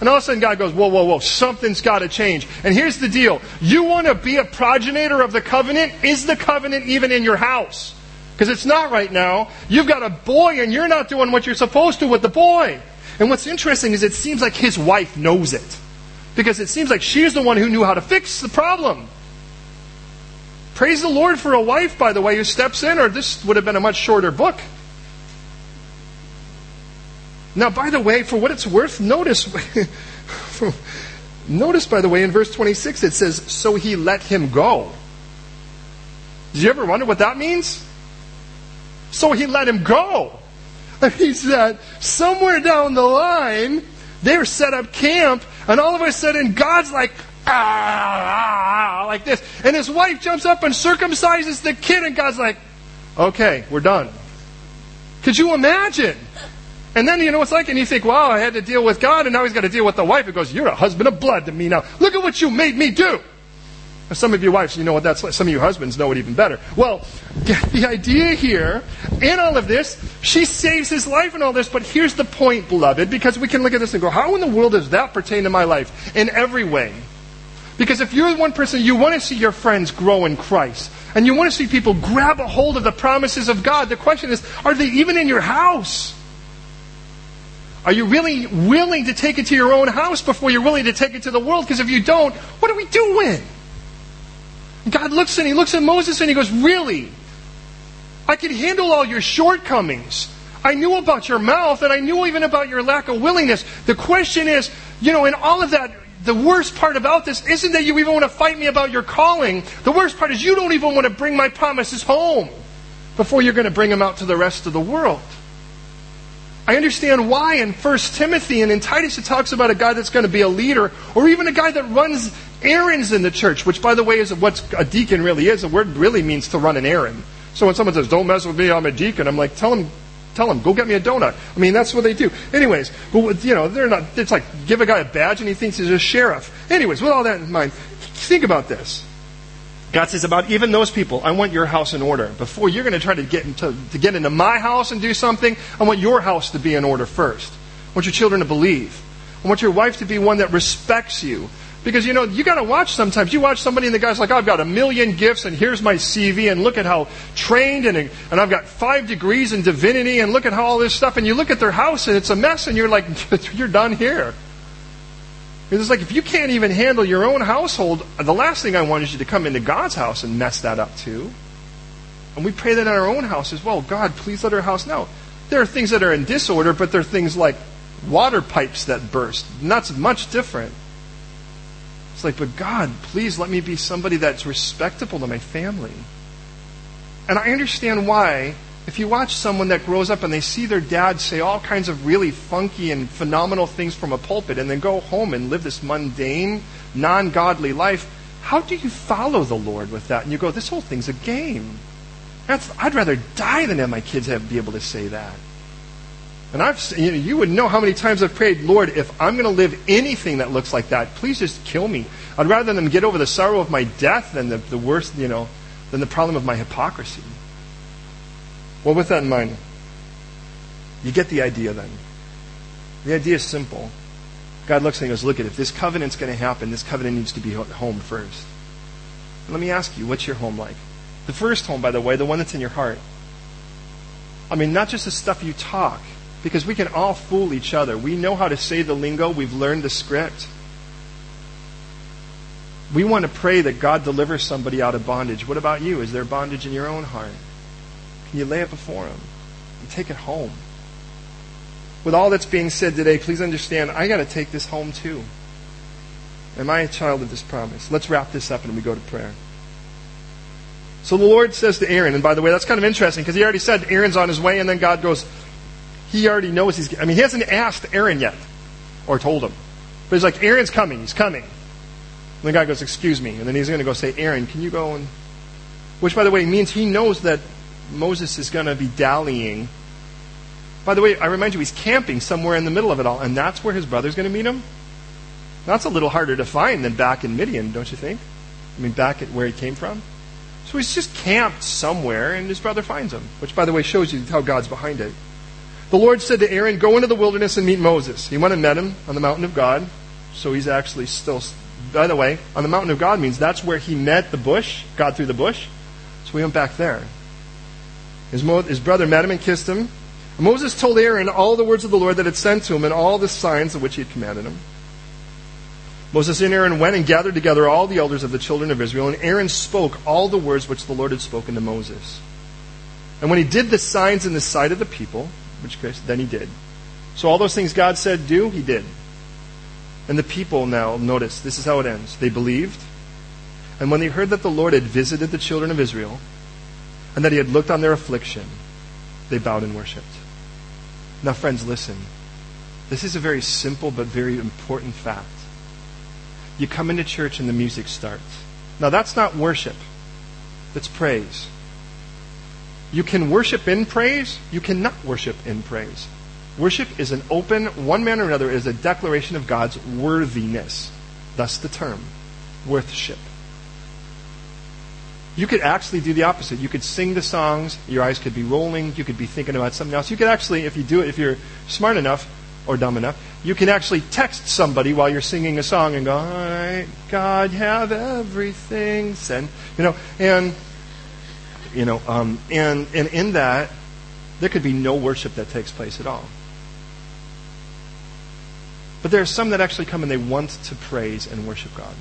Speaker 1: And all of a sudden, God goes, Whoa, whoa, whoa, something's got to change. And here's the deal you want to be a progenitor of the covenant? Is the covenant even in your house? Because it's not right now. You've got a boy, and you're not doing what you're supposed to with the boy. And what's interesting is it seems like his wife knows it. Because it seems like she's the one who knew how to fix the problem. Praise the Lord for a wife, by the way, who steps in, or this would have been a much shorter book. Now, by the way, for what it's worth, notice, notice, by the way, in verse 26, it says, So he let him go. Did you ever wonder what that means? So he let him go. Means that somewhere down the line, they were set up camp, and all of a sudden, God's like, ah, like this. And his wife jumps up and circumcises the kid, and God's like, okay, we're done. Could you imagine? And then you know it's like, and you think, wow, I had to deal with God, and now he's got to deal with the wife. He goes, You're a husband of blood to me now. Look at what you made me do. Some of you wives, you know what that's like. Some of you husbands know it even better. Well, the idea here, in all of this, she saves his life and all this, but here's the point, beloved, because we can look at this and go, how in the world does that pertain to my life? In every way. Because if you're the one person, you want to see your friends grow in Christ, and you want to see people grab a hold of the promises of God, the question is, are they even in your house? Are you really willing to take it to your own house before you're willing to take it to the world? Because if you don't, what are we doing? God looks and he looks at Moses and he goes, Really? I can handle all your shortcomings. I knew about your mouth and I knew even about your lack of willingness. The question is, you know, in all of that, the worst part about this isn't that you even want to fight me about your calling. The worst part is you don't even want to bring my promises home before you're going to bring them out to the rest of the world. I understand why in 1 Timothy and in Titus it talks about a guy that's going to be a leader or even a guy that runs errands in the church, which by the way is what a deacon really is. The word really means to run an errand. So when someone says, don't mess with me, I'm a deacon, I'm like, tell them, tell them, go get me a donut. I mean, that's what they do. Anyways, but you know, they're not, it's like, give a guy a badge and he thinks he's a sheriff. Anyways, with all that in mind, think about this. God says about even those people, I want your house in order. Before you're going to try to get into, to get into my house and do something, I want your house to be in order first. I want your children to believe. I want your wife to be one that respects you. Because, you know, you got to watch sometimes. You watch somebody and the guy's like, I've got a million gifts and here's my CV and look at how trained and, and I've got five degrees in divinity and look at how all this stuff. And you look at their house and it's a mess and you're like, you're done here. It's like if you can't even handle your own household, the last thing I want is you to come into God's house and mess that up too. And we pray that in our own house as well. God, please let our house know. There are things that are in disorder, but there are things like water pipes that burst. Not much different. Like, but God, please let me be somebody that's respectable to my family. And I understand why if you watch someone that grows up and they see their dad say all kinds of really funky and phenomenal things from a pulpit and then go home and live this mundane, non godly life, how do you follow the Lord with that? And you go, this whole thing's a game. That's, I'd rather die than have my kids have, be able to say that. And I've, you, know, you would know how many times I've prayed, Lord, if I'm going to live anything that looks like that, please just kill me. I'd rather them get over the sorrow of my death than the, the worst, you know, than the problem of my hypocrisy. Well, with that in mind, you get the idea then. The idea is simple. God looks and goes, Look at if this covenant's going to happen, this covenant needs to be home first. Let me ask you, what's your home like? The first home, by the way, the one that's in your heart. I mean, not just the stuff you talk, because we can all fool each other. We know how to say the lingo, we've learned the script. We want to pray that God delivers somebody out of bondage. What about you? Is there bondage in your own heart? Can you lay it before Him and take it home. With all that's being said today, please understand, I got to take this home too. Am I a child of this promise? Let's wrap this up and we go to prayer. So the Lord says to Aaron, and by the way, that's kind of interesting because he already said Aaron's on his way, and then God goes, he already knows he's, I mean, he hasn't asked Aaron yet or told him. But he's like, Aaron's coming, he's coming. And the guy goes, excuse me. And then he's going to go say, Aaron, can you go and. Which, by the way, means he knows that Moses is going to be dallying. By the way, I remind you, he's camping somewhere in the middle of it all, and that's where his brother's going to meet him. That's a little harder to find than back in Midian, don't you think? I mean, back at where he came from. So he's just camped somewhere, and his brother finds him, which, by the way, shows you how God's behind it. The Lord said to Aaron, Go into the wilderness and meet Moses. He went and met him on the mountain of God. So he's actually still, by the way, on the mountain of God means that's where he met the bush, God through the bush. So we went back there. His, mo- his brother met him and kissed him. And Moses told Aaron all the words of the Lord that had sent to him and all the signs of which he had commanded him. Moses and Aaron went and gathered together all the elders of the children of Israel, and Aaron spoke all the words which the Lord had spoken to Moses. And when he did the signs in the sight of the people, which case, then he did. So all those things God said do, he did. And the people now, notice, this is how it ends. They believed. And when they heard that the Lord had visited the children of Israel, and that he had looked on their affliction, they bowed and worshiped. Now, friends, listen. This is a very simple but very important fact. You come into church and the music starts. Now, that's not worship, that's praise. You can worship in praise, you cannot worship in praise. Worship is an open, one man or another, is a declaration of God's worthiness. Thus the term, worthship. You could actually do the opposite. You could sing the songs, your eyes could be rolling, you could be thinking about something else. You could actually, if you do it, if you're smart enough or dumb enough, you can actually text somebody while you're singing a song and go, All right, God, have everything. Send, you know, and, you know, um, and, and in that, there could be no worship that takes place at all. But there are some that actually come and they want to praise and worship God.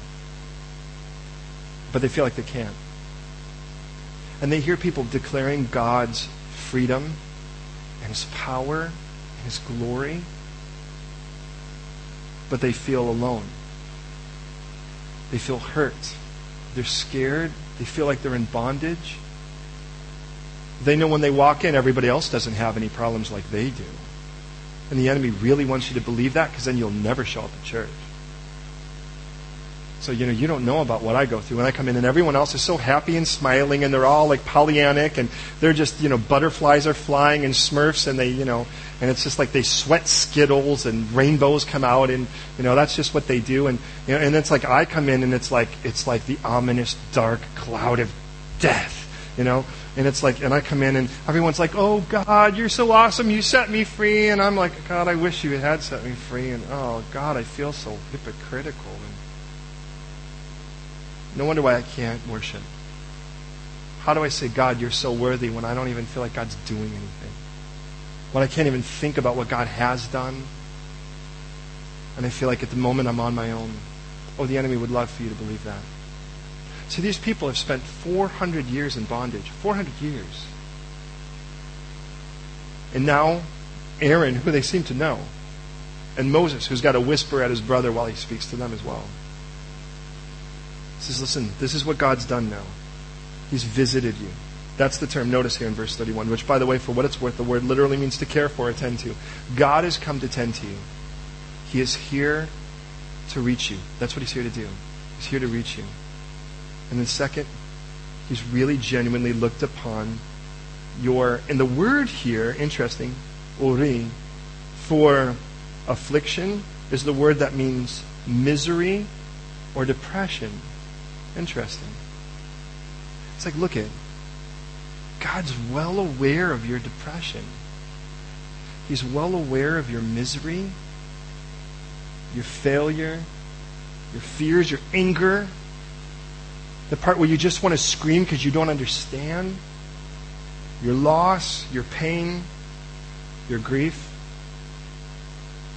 Speaker 1: But they feel like they can't. And they hear people declaring God's freedom and His power and His glory. But they feel alone. They feel hurt. They're scared. They feel like they're in bondage. They know when they walk in, everybody else doesn't have any problems like they do. And the enemy really wants you to believe that because then you'll never show up at church. So, you know, you don't know about what I go through when I come in, and everyone else is so happy and smiling, and they're all like Pollyannic, and they're just, you know, butterflies are flying and smurfs, and they, you know, and it's just like they sweat skittles and rainbows come out, and, you know, that's just what they do. And, you know, and it's like I come in, and it's like, it's like the ominous dark cloud of death, you know? And it's like, and I come in and everyone's like, oh God, you're so awesome. You set me free. And I'm like, God, I wish you had set me free. And oh God, I feel so hypocritical. And no wonder why I can't worship. How do I say, God, you're so worthy when I don't even feel like God's doing anything? When I can't even think about what God has done? And I feel like at the moment I'm on my own. Oh, the enemy would love for you to believe that. See, these people have spent 400 years in bondage. 400 years. And now, Aaron, who they seem to know, and Moses, who's got to whisper at his brother while he speaks to them as well. says, listen, this is what God's done now. He's visited you. That's the term, notice here in verse 31, which, by the way, for what it's worth, the word literally means to care for, attend to. God has come to tend to you. He is here to reach you. That's what He's here to do. He's here to reach you. And then, second, he's really genuinely looked upon your, and the word here, interesting, ori, for affliction is the word that means misery or depression. Interesting. It's like, look at God's well aware of your depression. He's well aware of your misery, your failure, your fears, your anger, the part where you just want to scream because you don't understand, your loss, your pain, your grief.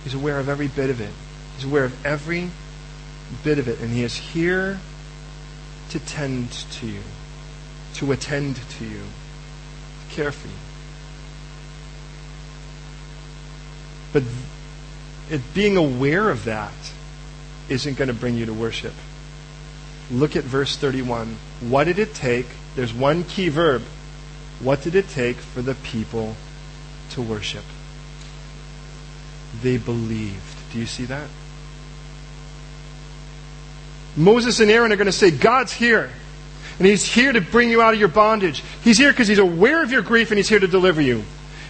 Speaker 1: He's aware of every bit of it. He's aware of every bit of it. And He is here to tend to you, to attend to you, to care for you. But it, being aware of that isn't going to bring you to worship. Look at verse 31. What did it take? There's one key verb. What did it take for the people to worship? They believed. Do you see that? Moses and Aaron are going to say, God's here. And He's here to bring you out of your bondage. He's here because He's aware of your grief and He's here to deliver you.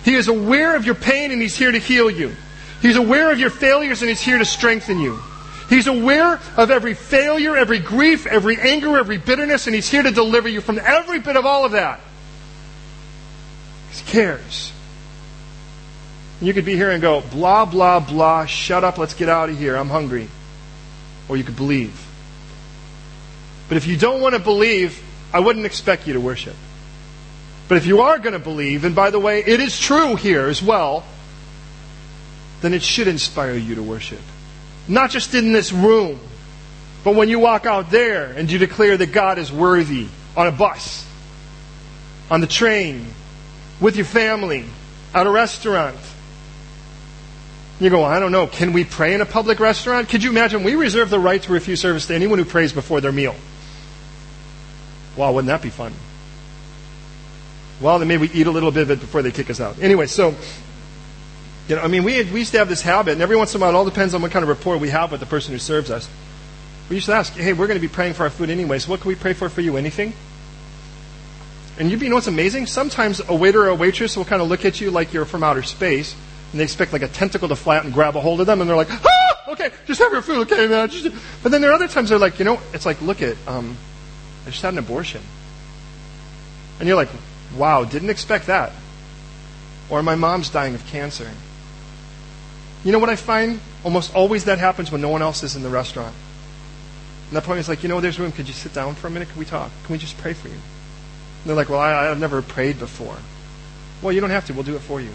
Speaker 1: He is aware of your pain and He's here to heal you. He's aware of your failures and He's here to strengthen you. He's aware of every failure, every grief, every anger, every bitterness, and He's here to deliver you from every bit of all of that. He cares. You could be here and go, blah, blah, blah, shut up, let's get out of here, I'm hungry. Or you could believe. But if you don't want to believe, I wouldn't expect you to worship. But if you are going to believe, and by the way, it is true here as well, then it should inspire you to worship. Not just in this room, but when you walk out there and you declare that God is worthy on a bus, on the train, with your family, at a restaurant. You go, I don't know, can we pray in a public restaurant? Could you imagine? We reserve the right to refuse service to anyone who prays before their meal. Wow, wouldn't that be fun? Well, then maybe we eat a little bit of it before they kick us out. Anyway, so you know, I mean, we, we used to have this habit, and every once in a while, it all depends on what kind of rapport we have with the person who serves us. We used to ask, hey, we're going to be praying for our food anyway, so what can we pray for for you? Anything? And you'd be you know what's amazing? Sometimes a waiter or a waitress will kind of look at you like you're from outer space, and they expect like a tentacle to fly out and grab a hold of them, and they're like, ah, okay, just have your food, okay, man. Just... But then there are other times they're like, you know, it's like, look at, um, I just had an abortion. And you're like, wow, didn't expect that. Or my mom's dying of cancer. You know what I find? Almost always that happens when no one else is in the restaurant. And that point is like, you know, there's room. Could you sit down for a minute? Can we talk? Can we just pray for you? And they're like, well, I, I've never prayed before. Well, you don't have to. We'll do it for you.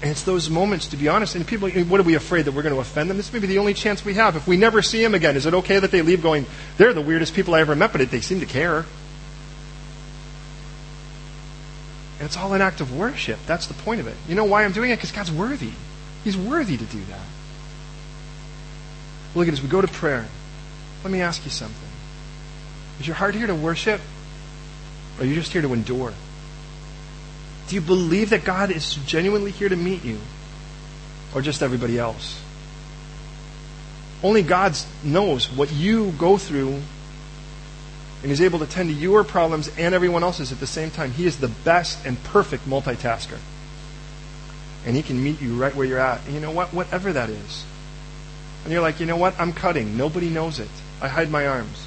Speaker 1: And it's those moments, to be honest, and people, what are we afraid that we're going to offend them? This may be the only chance we have. If we never see them again, is it okay that they leave going, they're the weirdest people I ever met, but they seem to care? And it's all an act of worship. That's the point of it. You know why I'm doing it? Because God's worthy. He's worthy to do that. Look at as we go to prayer. Let me ask you something. Is your heart here to worship? Or are you just here to endure? Do you believe that God is genuinely here to meet you? Or just everybody else? Only God knows what you go through and is able to tend to your problems and everyone else's at the same time. He is the best and perfect multitasker. And He can meet you right where you're at. And you know what? Whatever that is. And you're like, you know what? I'm cutting. Nobody knows it. I hide my arms.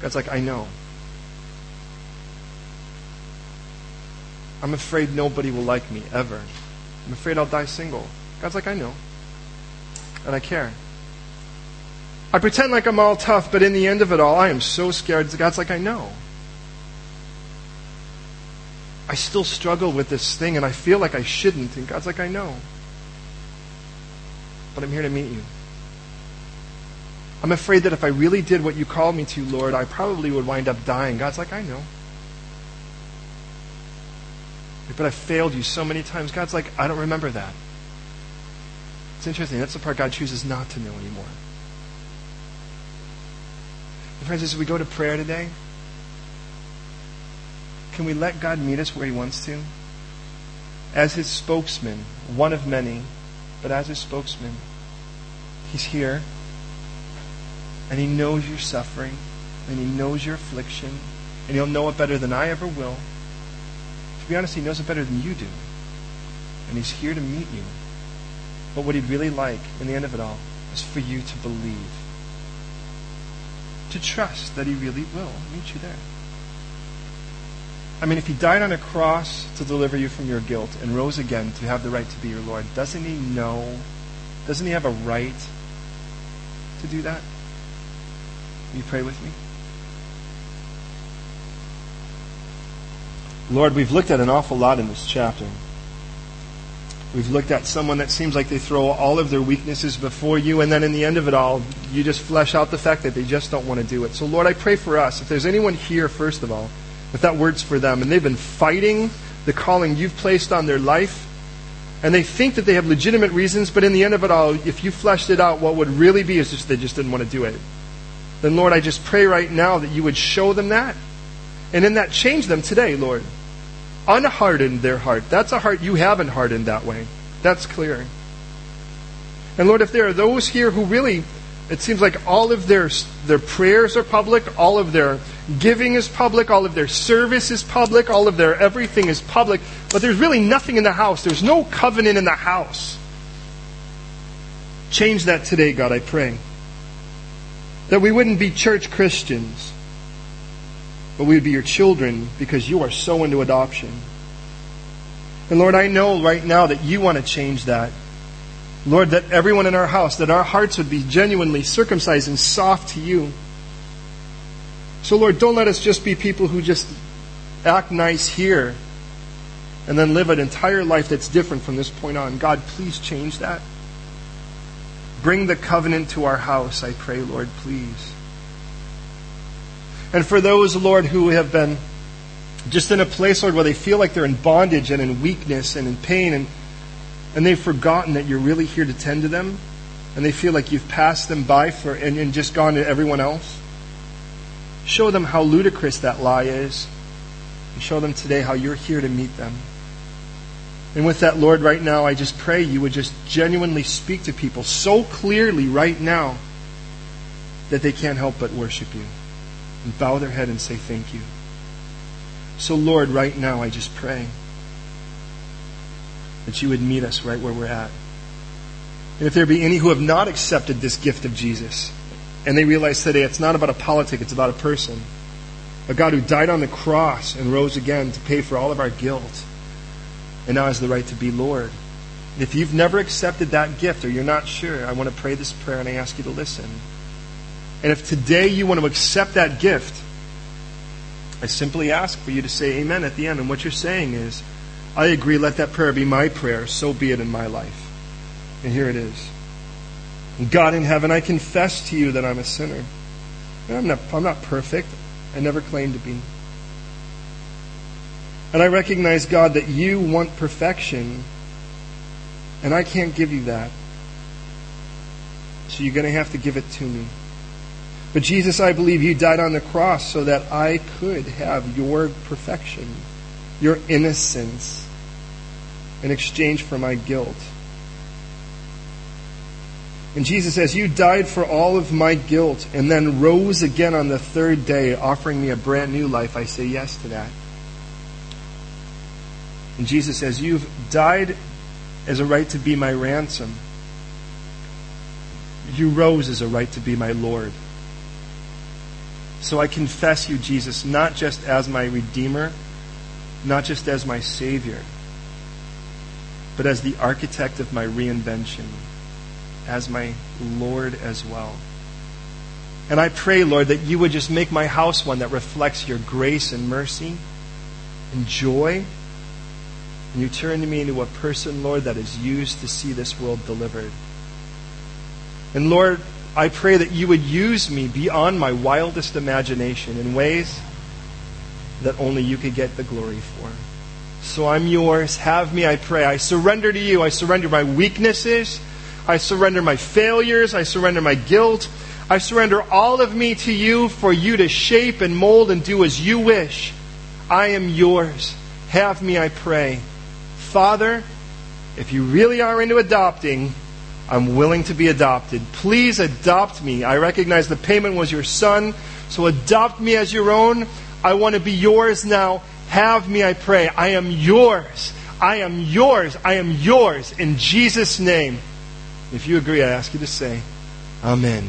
Speaker 1: God's like, I know. I'm afraid nobody will like me ever. I'm afraid I'll die single. God's like, I know. And I care. I pretend like I'm all tough, but in the end of it all, I am so scared. God's like, I know. I still struggle with this thing, and I feel like I shouldn't. And God's like, I know. But I'm here to meet you. I'm afraid that if I really did what you called me to, Lord, I probably would wind up dying. God's like, I know. But I failed you so many times. God's like, I don't remember that. It's interesting. That's the part God chooses not to know anymore. And friends, as we go to prayer today, can we let God meet us where He wants to? As His spokesman, one of many, but as His spokesman, He's here. And He knows your suffering, and He knows your affliction, and He'll know it better than I ever will. To be honest, He knows it better than you do. And He's here to meet you. But what He'd really like, in the end of it all, is for you to believe to trust that He really will meet you there. I mean, if He died on a cross to deliver you from your guilt and rose again to have the right to be your Lord, doesn't He know? Doesn't He have a right to do that? Will you pray with me? Lord, we've looked at an awful lot in this chapter. We've looked at someone that seems like they throw all of their weaknesses before you, and then in the end of it all, you just flesh out the fact that they just don't want to do it. So, Lord, I pray for us. If there's anyone here, first of all, if that word's for them, and they've been fighting the calling you've placed on their life, and they think that they have legitimate reasons, but in the end of it all, if you fleshed it out, what would really be is just they just didn't want to do it. Then, Lord, I just pray right now that you would show them that, and in that, change them today, Lord unhardened their heart. That's a heart you haven't hardened that way. That's clear. And Lord, if there are those here who really, it seems like all of their, their prayers are public, all of their giving is public, all of their service is public, all of their everything is public, but there's really nothing in the house. There's no covenant in the house. Change that today, God, I pray. That we wouldn't be church Christians but we would be your children because you are so into adoption. And Lord, I know right now that you want to change that. Lord, that everyone in our house, that our hearts would be genuinely circumcised and soft to you. So, Lord, don't let us just be people who just act nice here and then live an entire life that's different from this point on. God, please change that. Bring the covenant to our house, I pray, Lord, please. And for those, Lord, who have been just in a place, Lord, where they feel like they're in bondage and in weakness and in pain, and, and they've forgotten that you're really here to tend to them, and they feel like you've passed them by for, and, and just gone to everyone else, show them how ludicrous that lie is, and show them today how you're here to meet them. And with that, Lord, right now, I just pray you would just genuinely speak to people so clearly right now that they can't help but worship you. And bow their head and say thank you. So, Lord, right now I just pray that you would meet us right where we're at. And if there be any who have not accepted this gift of Jesus, and they realize today it's not about a politic, it's about a person, a God who died on the cross and rose again to pay for all of our guilt, and now has the right to be Lord. If you've never accepted that gift or you're not sure, I want to pray this prayer and I ask you to listen. And if today you want to accept that gift, I simply ask for you to say amen at the end. And what you're saying is, I agree, let that prayer be my prayer, so be it in my life. And here it is. God in heaven, I confess to you that I'm a sinner. I'm not, I'm not perfect. I never claimed to be. And I recognize, God, that you want perfection, and I can't give you that. So you're going to have to give it to me. But Jesus, I believe you died on the cross so that I could have your perfection, your innocence, in exchange for my guilt. And Jesus says, You died for all of my guilt and then rose again on the third day, offering me a brand new life. I say yes to that. And Jesus says, You've died as a right to be my ransom. You rose as a right to be my Lord. So I confess you, Jesus, not just as my Redeemer, not just as my Savior, but as the architect of my reinvention, as my Lord as well. And I pray, Lord, that you would just make my house one that reflects your grace and mercy and joy. And you turn me into a person, Lord, that is used to see this world delivered. And Lord, I pray that you would use me beyond my wildest imagination in ways that only you could get the glory for. So I'm yours. Have me, I pray. I surrender to you. I surrender my weaknesses. I surrender my failures. I surrender my guilt. I surrender all of me to you for you to shape and mold and do as you wish. I am yours. Have me, I pray. Father, if you really are into adopting, I'm willing to be adopted. Please adopt me. I recognize the payment was your son, so adopt me as your own. I want to be yours now. Have me, I pray. I am yours. I am yours. I am yours. In Jesus' name. If you agree, I ask you to say, Amen.